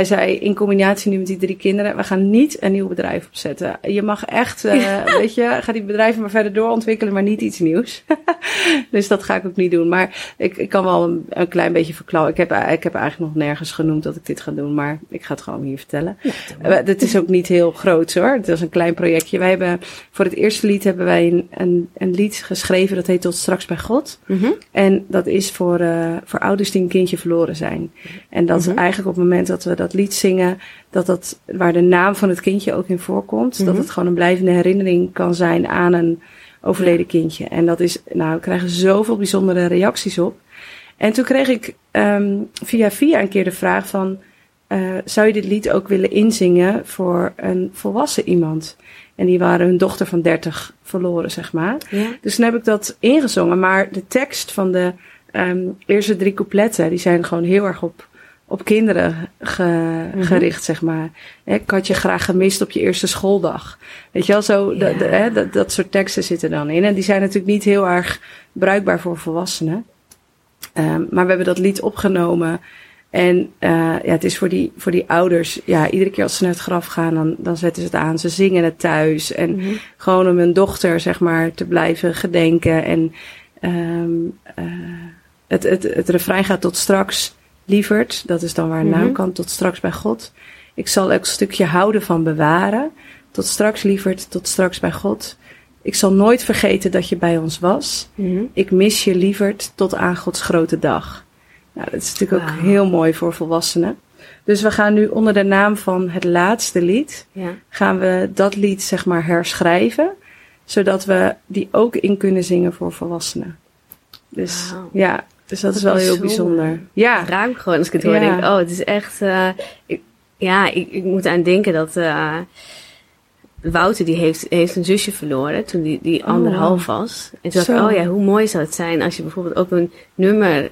S2: Hij hij zei in combinatie nu met die drie kinderen, we gaan niet een nieuw bedrijf opzetten. Je mag echt, uh, weet je, ga die bedrijven maar verder doorontwikkelen, maar niet iets nieuws. dus dat ga ik ook niet doen. Maar ik, ik kan wel een, een klein beetje verklauwen. Ik heb, ik heb eigenlijk nog nergens genoemd dat ik dit ga doen, maar ik ga het gewoon hier vertellen. Ja, het is ook niet heel groot hoor. Het is een klein projectje. Wij hebben, voor het eerste lied hebben wij een, een, een lied geschreven dat heet Tot straks bij God. Mm En dat is voor, uh, voor ouders die een kindje verloren zijn. En dat is mhm. eigenlijk op het moment dat we dat lied zingen, dat dat, waar de naam van het kindje ook in voorkomt, dat mhm. het gewoon een blijvende herinnering kan zijn aan een overleden kindje. En dat is, nou, we krijgen zoveel bijzondere reacties op. En toen kreeg ik um, via via een keer de vraag van, uh, zou je dit lied ook willen inzingen voor een volwassen iemand? En die waren hun dochter van 30 verloren, zeg maar. Ja. Dus toen heb ik dat ingezongen. Maar de tekst van de um, eerste drie coupletten, die zijn gewoon heel erg op op kinderen ge, mhm. gericht, zeg maar. Ik had je graag gemist op je eerste schooldag. Weet je wel, zo, ja. hè, dat, dat soort teksten zitten dan in. En die zijn natuurlijk niet heel erg bruikbaar voor volwassenen. Um, maar we hebben dat lied opgenomen. En uh, ja, het is voor die, voor die ouders, ja, iedere keer als ze naar het graf gaan, dan, dan zetten ze het aan. Ze zingen het thuis. En mm -hmm. gewoon om hun dochter, zeg maar, te blijven gedenken. En um, uh, het, het, het refrein gaat tot straks lieverd. Dat is dan waar een naam mhm. kan. Tot straks bij God. Ik zal elk stukje houden van bewaren. Tot straks lieverd, tot straks bij God. Ik zal nooit vergeten dat je bij ons was. Mhm. Ik mis je lieverd tot aan Gods grote dag. Nou, dat is natuurlijk ook heel mooi voor volwassenen. Dus we gaan nu onder de naam van het laatste lied, ja. gaan we dat lied zeg maar herschrijven, zodat we die ook in kunnen zingen voor volwassenen. Dus ja, dus dat, is wel heel bijzonder.
S1: Ja. Ruim gewoon als ik het hoor. Ja. Denk, oh, het is echt. Uh, ik, ja, ik, ik moet aan denken dat. Uh, Wouter die heeft, heeft een zusje verloren toen die, die oh. anderhalf was. En toen dacht ik, oh ja, hoe mooi zou het zijn als je bijvoorbeeld ook een nummer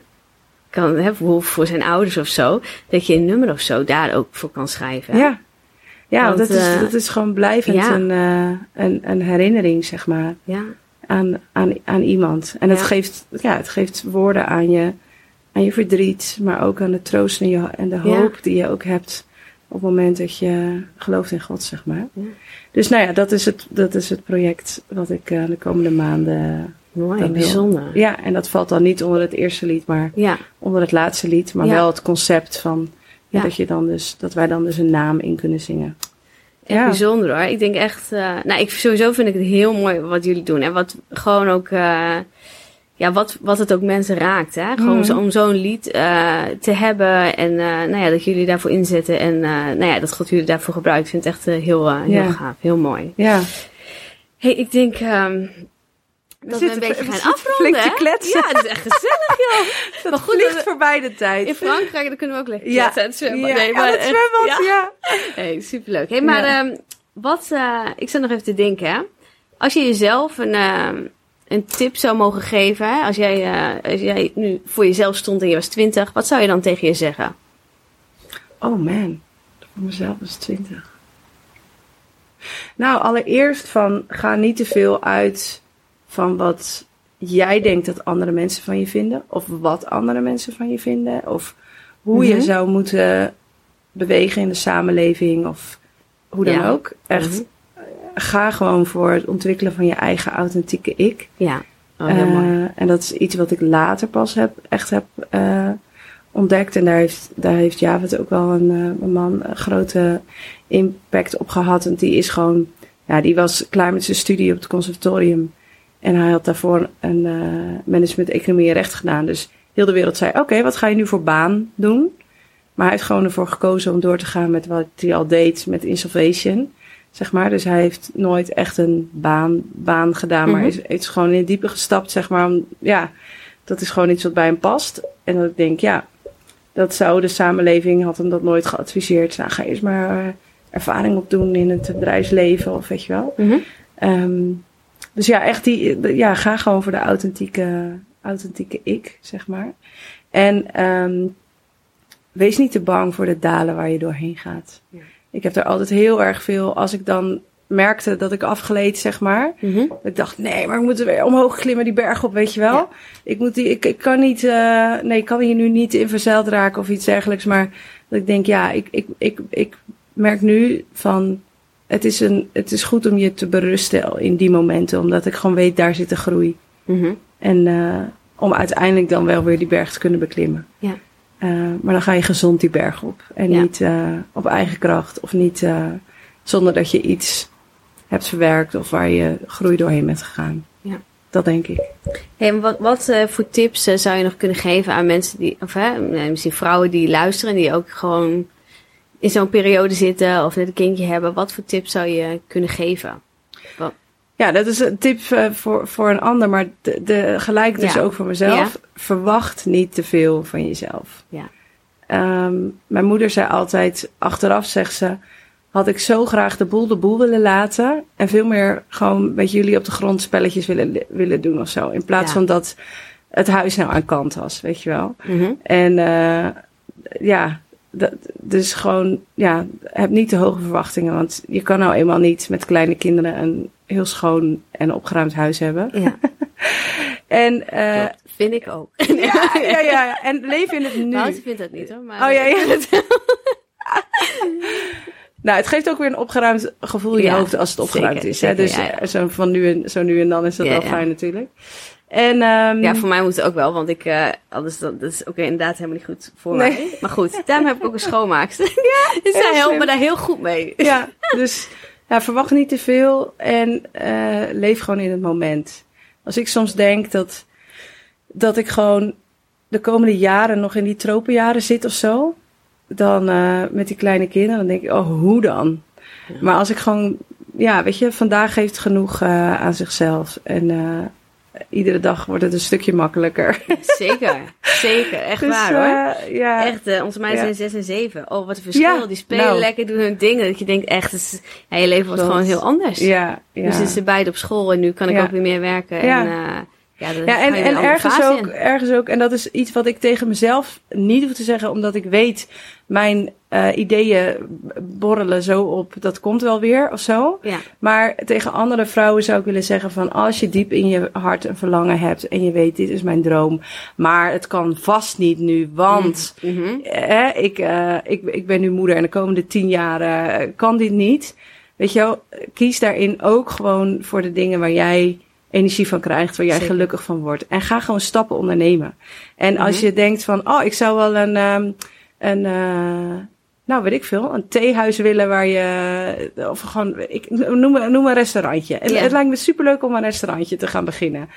S1: kan hebben voor zijn ouders of zo. Dat je een nummer of zo daar ook voor kan schrijven.
S2: Ja, ja Want, dat, is, uh, dat is gewoon blijvend ja. een, een, een herinnering, zeg maar. Ja aan, aan, aan iemand. En het, geeft, ja, het geeft woorden aan je, aan je verdriet, maar ook aan de troost en, je, en de hoop die je ook hebt op het moment dat je gelooft in God, zeg maar. Ja. Dus nou ja, dat is het, dat is het project wat ik uh, de komende maanden.
S1: Mooi, bijzonder.
S2: Ja, en dat valt dan niet onder het eerste lied, maar onder het laatste lied. Maar wel het concept van dat, je dan dus, dat wij dan dus een naam in kunnen zingen.
S1: Echt ja. bijzonder hoor. Ik denk echt, uh, nou, ik sowieso vind ik het heel mooi wat jullie doen. En wat gewoon ook, uh, ja, wat, wat het ook mensen raakt. Hè? Gewoon mm. zo, om zo'n lied uh, te hebben. En nou ja, dat jullie daarvoor inzetten. En nou ja, dat God jullie daarvoor gebruikt. Ik vind het echt heel, heel ja. gaaf. Heel mooi.
S2: Ja.
S1: Hey, ik denk, um, dat we een beetje gaan afronden.
S2: te kletsen.
S1: Ja, het is echt gezellig, joh.
S2: dat maar goed, vliegt voorbij de tijd.
S1: In Frankrijk, dan kunnen we ook lekker ja. kletsen.
S2: Ja, nee, maar, ja, het zwembad, ja.
S1: Hey, superleuk. Hey, maar ja. um, wat, uh, ik zat nog even te denken, hè. Als je jezelf een, uh, een tip zou mogen geven, hè? Als, jij, uh, als jij nu voor jezelf stond en je was twintig, wat zou je dan tegen je zeggen?
S2: Oh man, voor mezelf was twintig. Nou, allereerst van, ga niet te veel uit van wat jij denkt dat andere mensen van je vinden, of wat andere mensen van je vinden, of hoe je mhm. zou moeten bewegen in de samenleving, of hoe dan ook. Echt, mhm. ga gewoon voor het ontwikkelen van je eigen authentieke ik.
S1: Ja.
S2: Oh, uh, en dat is iets wat ik later pas heb, echt heb uh, ontdekt. En daar heeft, daar heeft Javed ook wel een, uh, een man een grote impact op gehad. En die is gewoon, ja, die was klaar met zijn studie op het conservatorium. En hij had daarvoor een uh, management economie en recht gedaan. Dus heel de wereld zei, oké, wat ga je nu voor baan doen? Maar hij heeft gewoon ervoor gekozen om door te gaan met wat hij al deed met insolvation. Zeg maar. Dus hij heeft nooit echt een baan, baan gedaan, maar mm -hmm. is, is gewoon in het diepe gestapt, zeg maar. Om, ja, dat is gewoon iets wat bij hem past. En dat ik denk, ja, dat zou de samenleving, had hem dat nooit geadviseerd. Nou, ga eerst maar uh, ervaring opdoen in het bedrijfsleven of weet je wel. Mm -hmm. um, dus ja, echt die, ja, ga gewoon voor de authentieke, authentieke ik, zeg maar. En um, wees niet te bang voor de dalen waar je doorheen gaat. Ja. Ik heb er altijd heel erg veel, als ik dan merkte dat ik afgleed, zeg maar.
S1: Mhm.
S2: Ik dacht, nee, maar ik moet weer omhoog klimmen, die berg op, weet je wel.
S1: Ja.
S2: Ik, moet die, ik, ik kan niet, eh, nee, ik kan hier nu niet in verzeild raken of iets dergelijks. Maar dat ik denk, ja, ik, ik, ik, ik merk nu van, het is, een, het is goed om je te berusten in die momenten. Omdat ik gewoon weet, daar zit de groei.
S1: Mhm.
S2: En eh, om uiteindelijk dan wel weer die berg te kunnen beklimmen.
S1: Ja.
S2: Eh, maar dan ga je gezond die berg op. En
S1: Ja.
S2: niet eh, op eigen kracht of niet zonder dat je iets hebt verwerkt of waar je groei doorheen bent gegaan.
S1: Ja.
S2: Dat denk ik.
S1: Hey, wat, wat voor tips zou je nog kunnen geven aan mensen die, of hè, misschien vrouwen die luisteren, die ook gewoon in zo'n periode zitten of net een kindje hebben? Wat voor tips zou je kunnen geven?
S2: Ja, dat is een tip eh, voor, voor een ander, maar de, de, gelijk dus
S1: Ja.
S2: ook voor mezelf. Verwacht niet te veel van jezelf.
S1: Ja.
S2: Ehm, mijn moeder zei altijd, achteraf zegt ze, had ik zo graag de boel de boel willen laten. En veel meer gewoon met jullie op de grond spelletjes willen, willen doen of zo. In plaats van dat het huis nou aan kant was, weet je wel.
S1: Mhm.
S2: En eh, ja, dat, dus gewoon, ja, heb niet te hoge verwachtingen. Want je kan nou eenmaal niet met kleine kinderen een heel schoon en opgeruimd huis hebben.
S1: Ja,
S2: En, eh,
S1: klopt. vind ik ook.
S2: ja, ja, ja, en leven in het nu.
S1: Wouter vindt dat niet hoor. Maar
S2: Oh ja, ja. nou, het geeft ook weer een opgeruimd gevoel in je
S1: Ja,
S2: hoofd als het opgeruimd
S1: zeker,
S2: is. Hè?
S1: zeker,
S2: Dus
S1: ja, ja.
S2: eh, Zo, van nu en, zo nu en dan is dat
S1: Ja,
S2: wel
S1: ja.
S2: fijn natuurlijk. En, ehm,
S1: Ja, voor mij moet het ook wel, want ik, eh anders dan, dat is ook inderdaad helemaal niet goed voor
S2: Nee.
S1: mij. Maar goed, daarom heb ik ook een schoonmaakster. Ja, dus zij helpt me daar heel goed mee.
S2: ja, dus ja, verwacht niet te veel en eh, leef gewoon in het moment. Als ik soms denk dat, dat ik gewoon de komende jaren nog in die tropenjaren zit of zo, dan eh, met die kleine kinderen, dan denk ik, oh, hoe dan? Maar als ik gewoon, ja, weet je, vandaag heeft genoeg aan zichzelf en iedere dag wordt het een stukje makkelijker.
S1: Zeker, zeker. Echt
S2: Dus,
S1: waar hoor.
S2: eh, ja,
S1: Echt, eh, onze meiden zijn 6 en 7. Oh, wat een verschil.
S2: Ja,
S1: die spelen
S2: nou.
S1: lekker, doen hun dingen. Dat je denkt echt, het is, ja, je leven wordt gewoon heel anders.
S2: ja, ja.
S1: Nu zitten ze beide op school en nu kan ik ook weer meer werken.
S2: Ja.
S1: En, eh, ja,
S2: en, en ergens ook,
S1: in.
S2: ergens ook, en dat is iets wat ik tegen mezelf niet hoef te zeggen, omdat ik weet, mijn eh, ideeën borrelen zo op, dat komt wel weer of zo.
S1: Ja,
S2: Maar tegen andere vrouwen zou ik willen zeggen van, als je diep in je hart een verlangen hebt en je weet, dit is mijn droom, maar het kan vast niet nu, want
S1: mhm.
S2: eh, ik, ik, ik ben nu moeder en de komende tien jaar eh, kan dit niet. Weet je wel, kies daarin ook gewoon voor de dingen waar jij energie van krijgt, waar jij
S1: Zeker.
S2: gelukkig van wordt. En ga gewoon stappen ondernemen. En als
S1: Mhm.
S2: je denkt van, oh, ik zou wel een, ehm, een eh, nou weet ik veel, een theehuis willen waar je, of gewoon, ik noem, noem een restaurantje. En
S1: Ja.
S2: Het lijkt me superleuk om een restaurantje te gaan beginnen.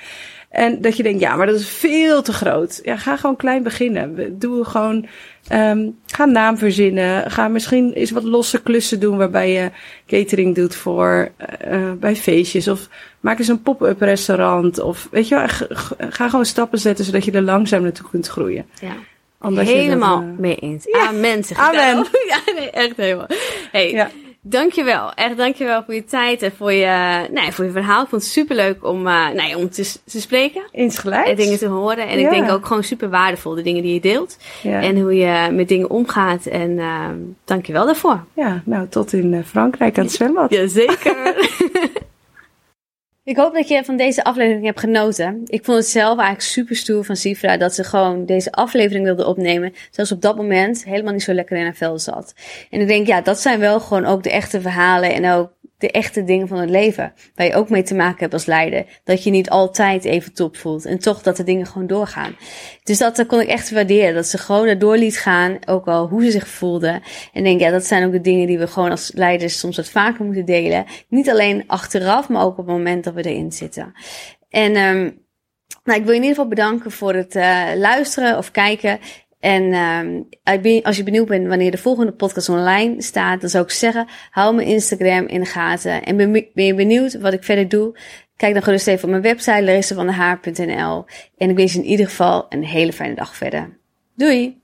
S2: En dat je denkt, ja, maar dat is veel te groot. Ja, ga gewoon klein beginnen. Doe gewoon, ehm, ga een naam verzinnen. Ga misschien eens wat losse klussen doen waarbij je catering doet voor, eh, eh, bij feestjes. Of maak eens een pop-up restaurant. Of weet je wel, ga gewoon stappen zetten zodat je er langzaam naartoe kunt groeien.
S1: ja.
S2: Omdat je dat,
S1: helemaal
S2: eh,
S1: mee eens.
S2: Ja,
S1: Amen. Ik
S2: amen.
S1: Ja, nee, echt helemaal. Hey,
S2: Ja.
S1: Dankjewel. Echt dankjewel voor je tijd en voor je, nee, voor je verhaal. Ik vond het superleuk om, eh nee, om te, te spreken.
S2: Insgelijks.
S1: En dingen te horen. En ik denk ook gewoon super waardevol, de dingen die je deelt.
S2: ja.
S1: En hoe je met dingen omgaat. En uh, dankjewel daarvoor.
S2: ja, nou, tot in eh, Frankrijk aan het zwembad.
S1: Jazeker. Ik hoop dat je van deze aflevering hebt genoten. Ik vond het zelf eigenlijk super stoer van Sifra dat ze gewoon deze aflevering wilde opnemen. Zelfs op dat moment helemaal niet zo lekker in haar vel zat. En ik denk, ja, dat zijn wel gewoon ook de echte verhalen en ook de echte dingen van het leven. Waar je ook mee te maken hebt als leider. Dat je niet altijd even top voelt. En toch dat de dingen gewoon doorgaan. Dus dat kon ik echt waarderen. Dat ze gewoon erdoor liet gaan. Ook al hoe ze zich voelde. En denk, ja, dat zijn ook de dingen die we gewoon als leiders soms wat vaker moeten delen. Niet alleen achteraf, maar ook op het moment dat we erin zitten. En um, nou, ik wil je in ieder geval bedanken voor het uh, luisteren of kijken. En um, als je benieuwd bent wanneer de volgende podcast online staat, dan zou ik zeggen, hou mijn Instagram in de gaten. En ben, je benieuwd wat ik verder doe? Kijk dan gerust even op mijn website, larissavandehaar.nl. En ik wens je in ieder geval een hele fijne dag verder. Doei!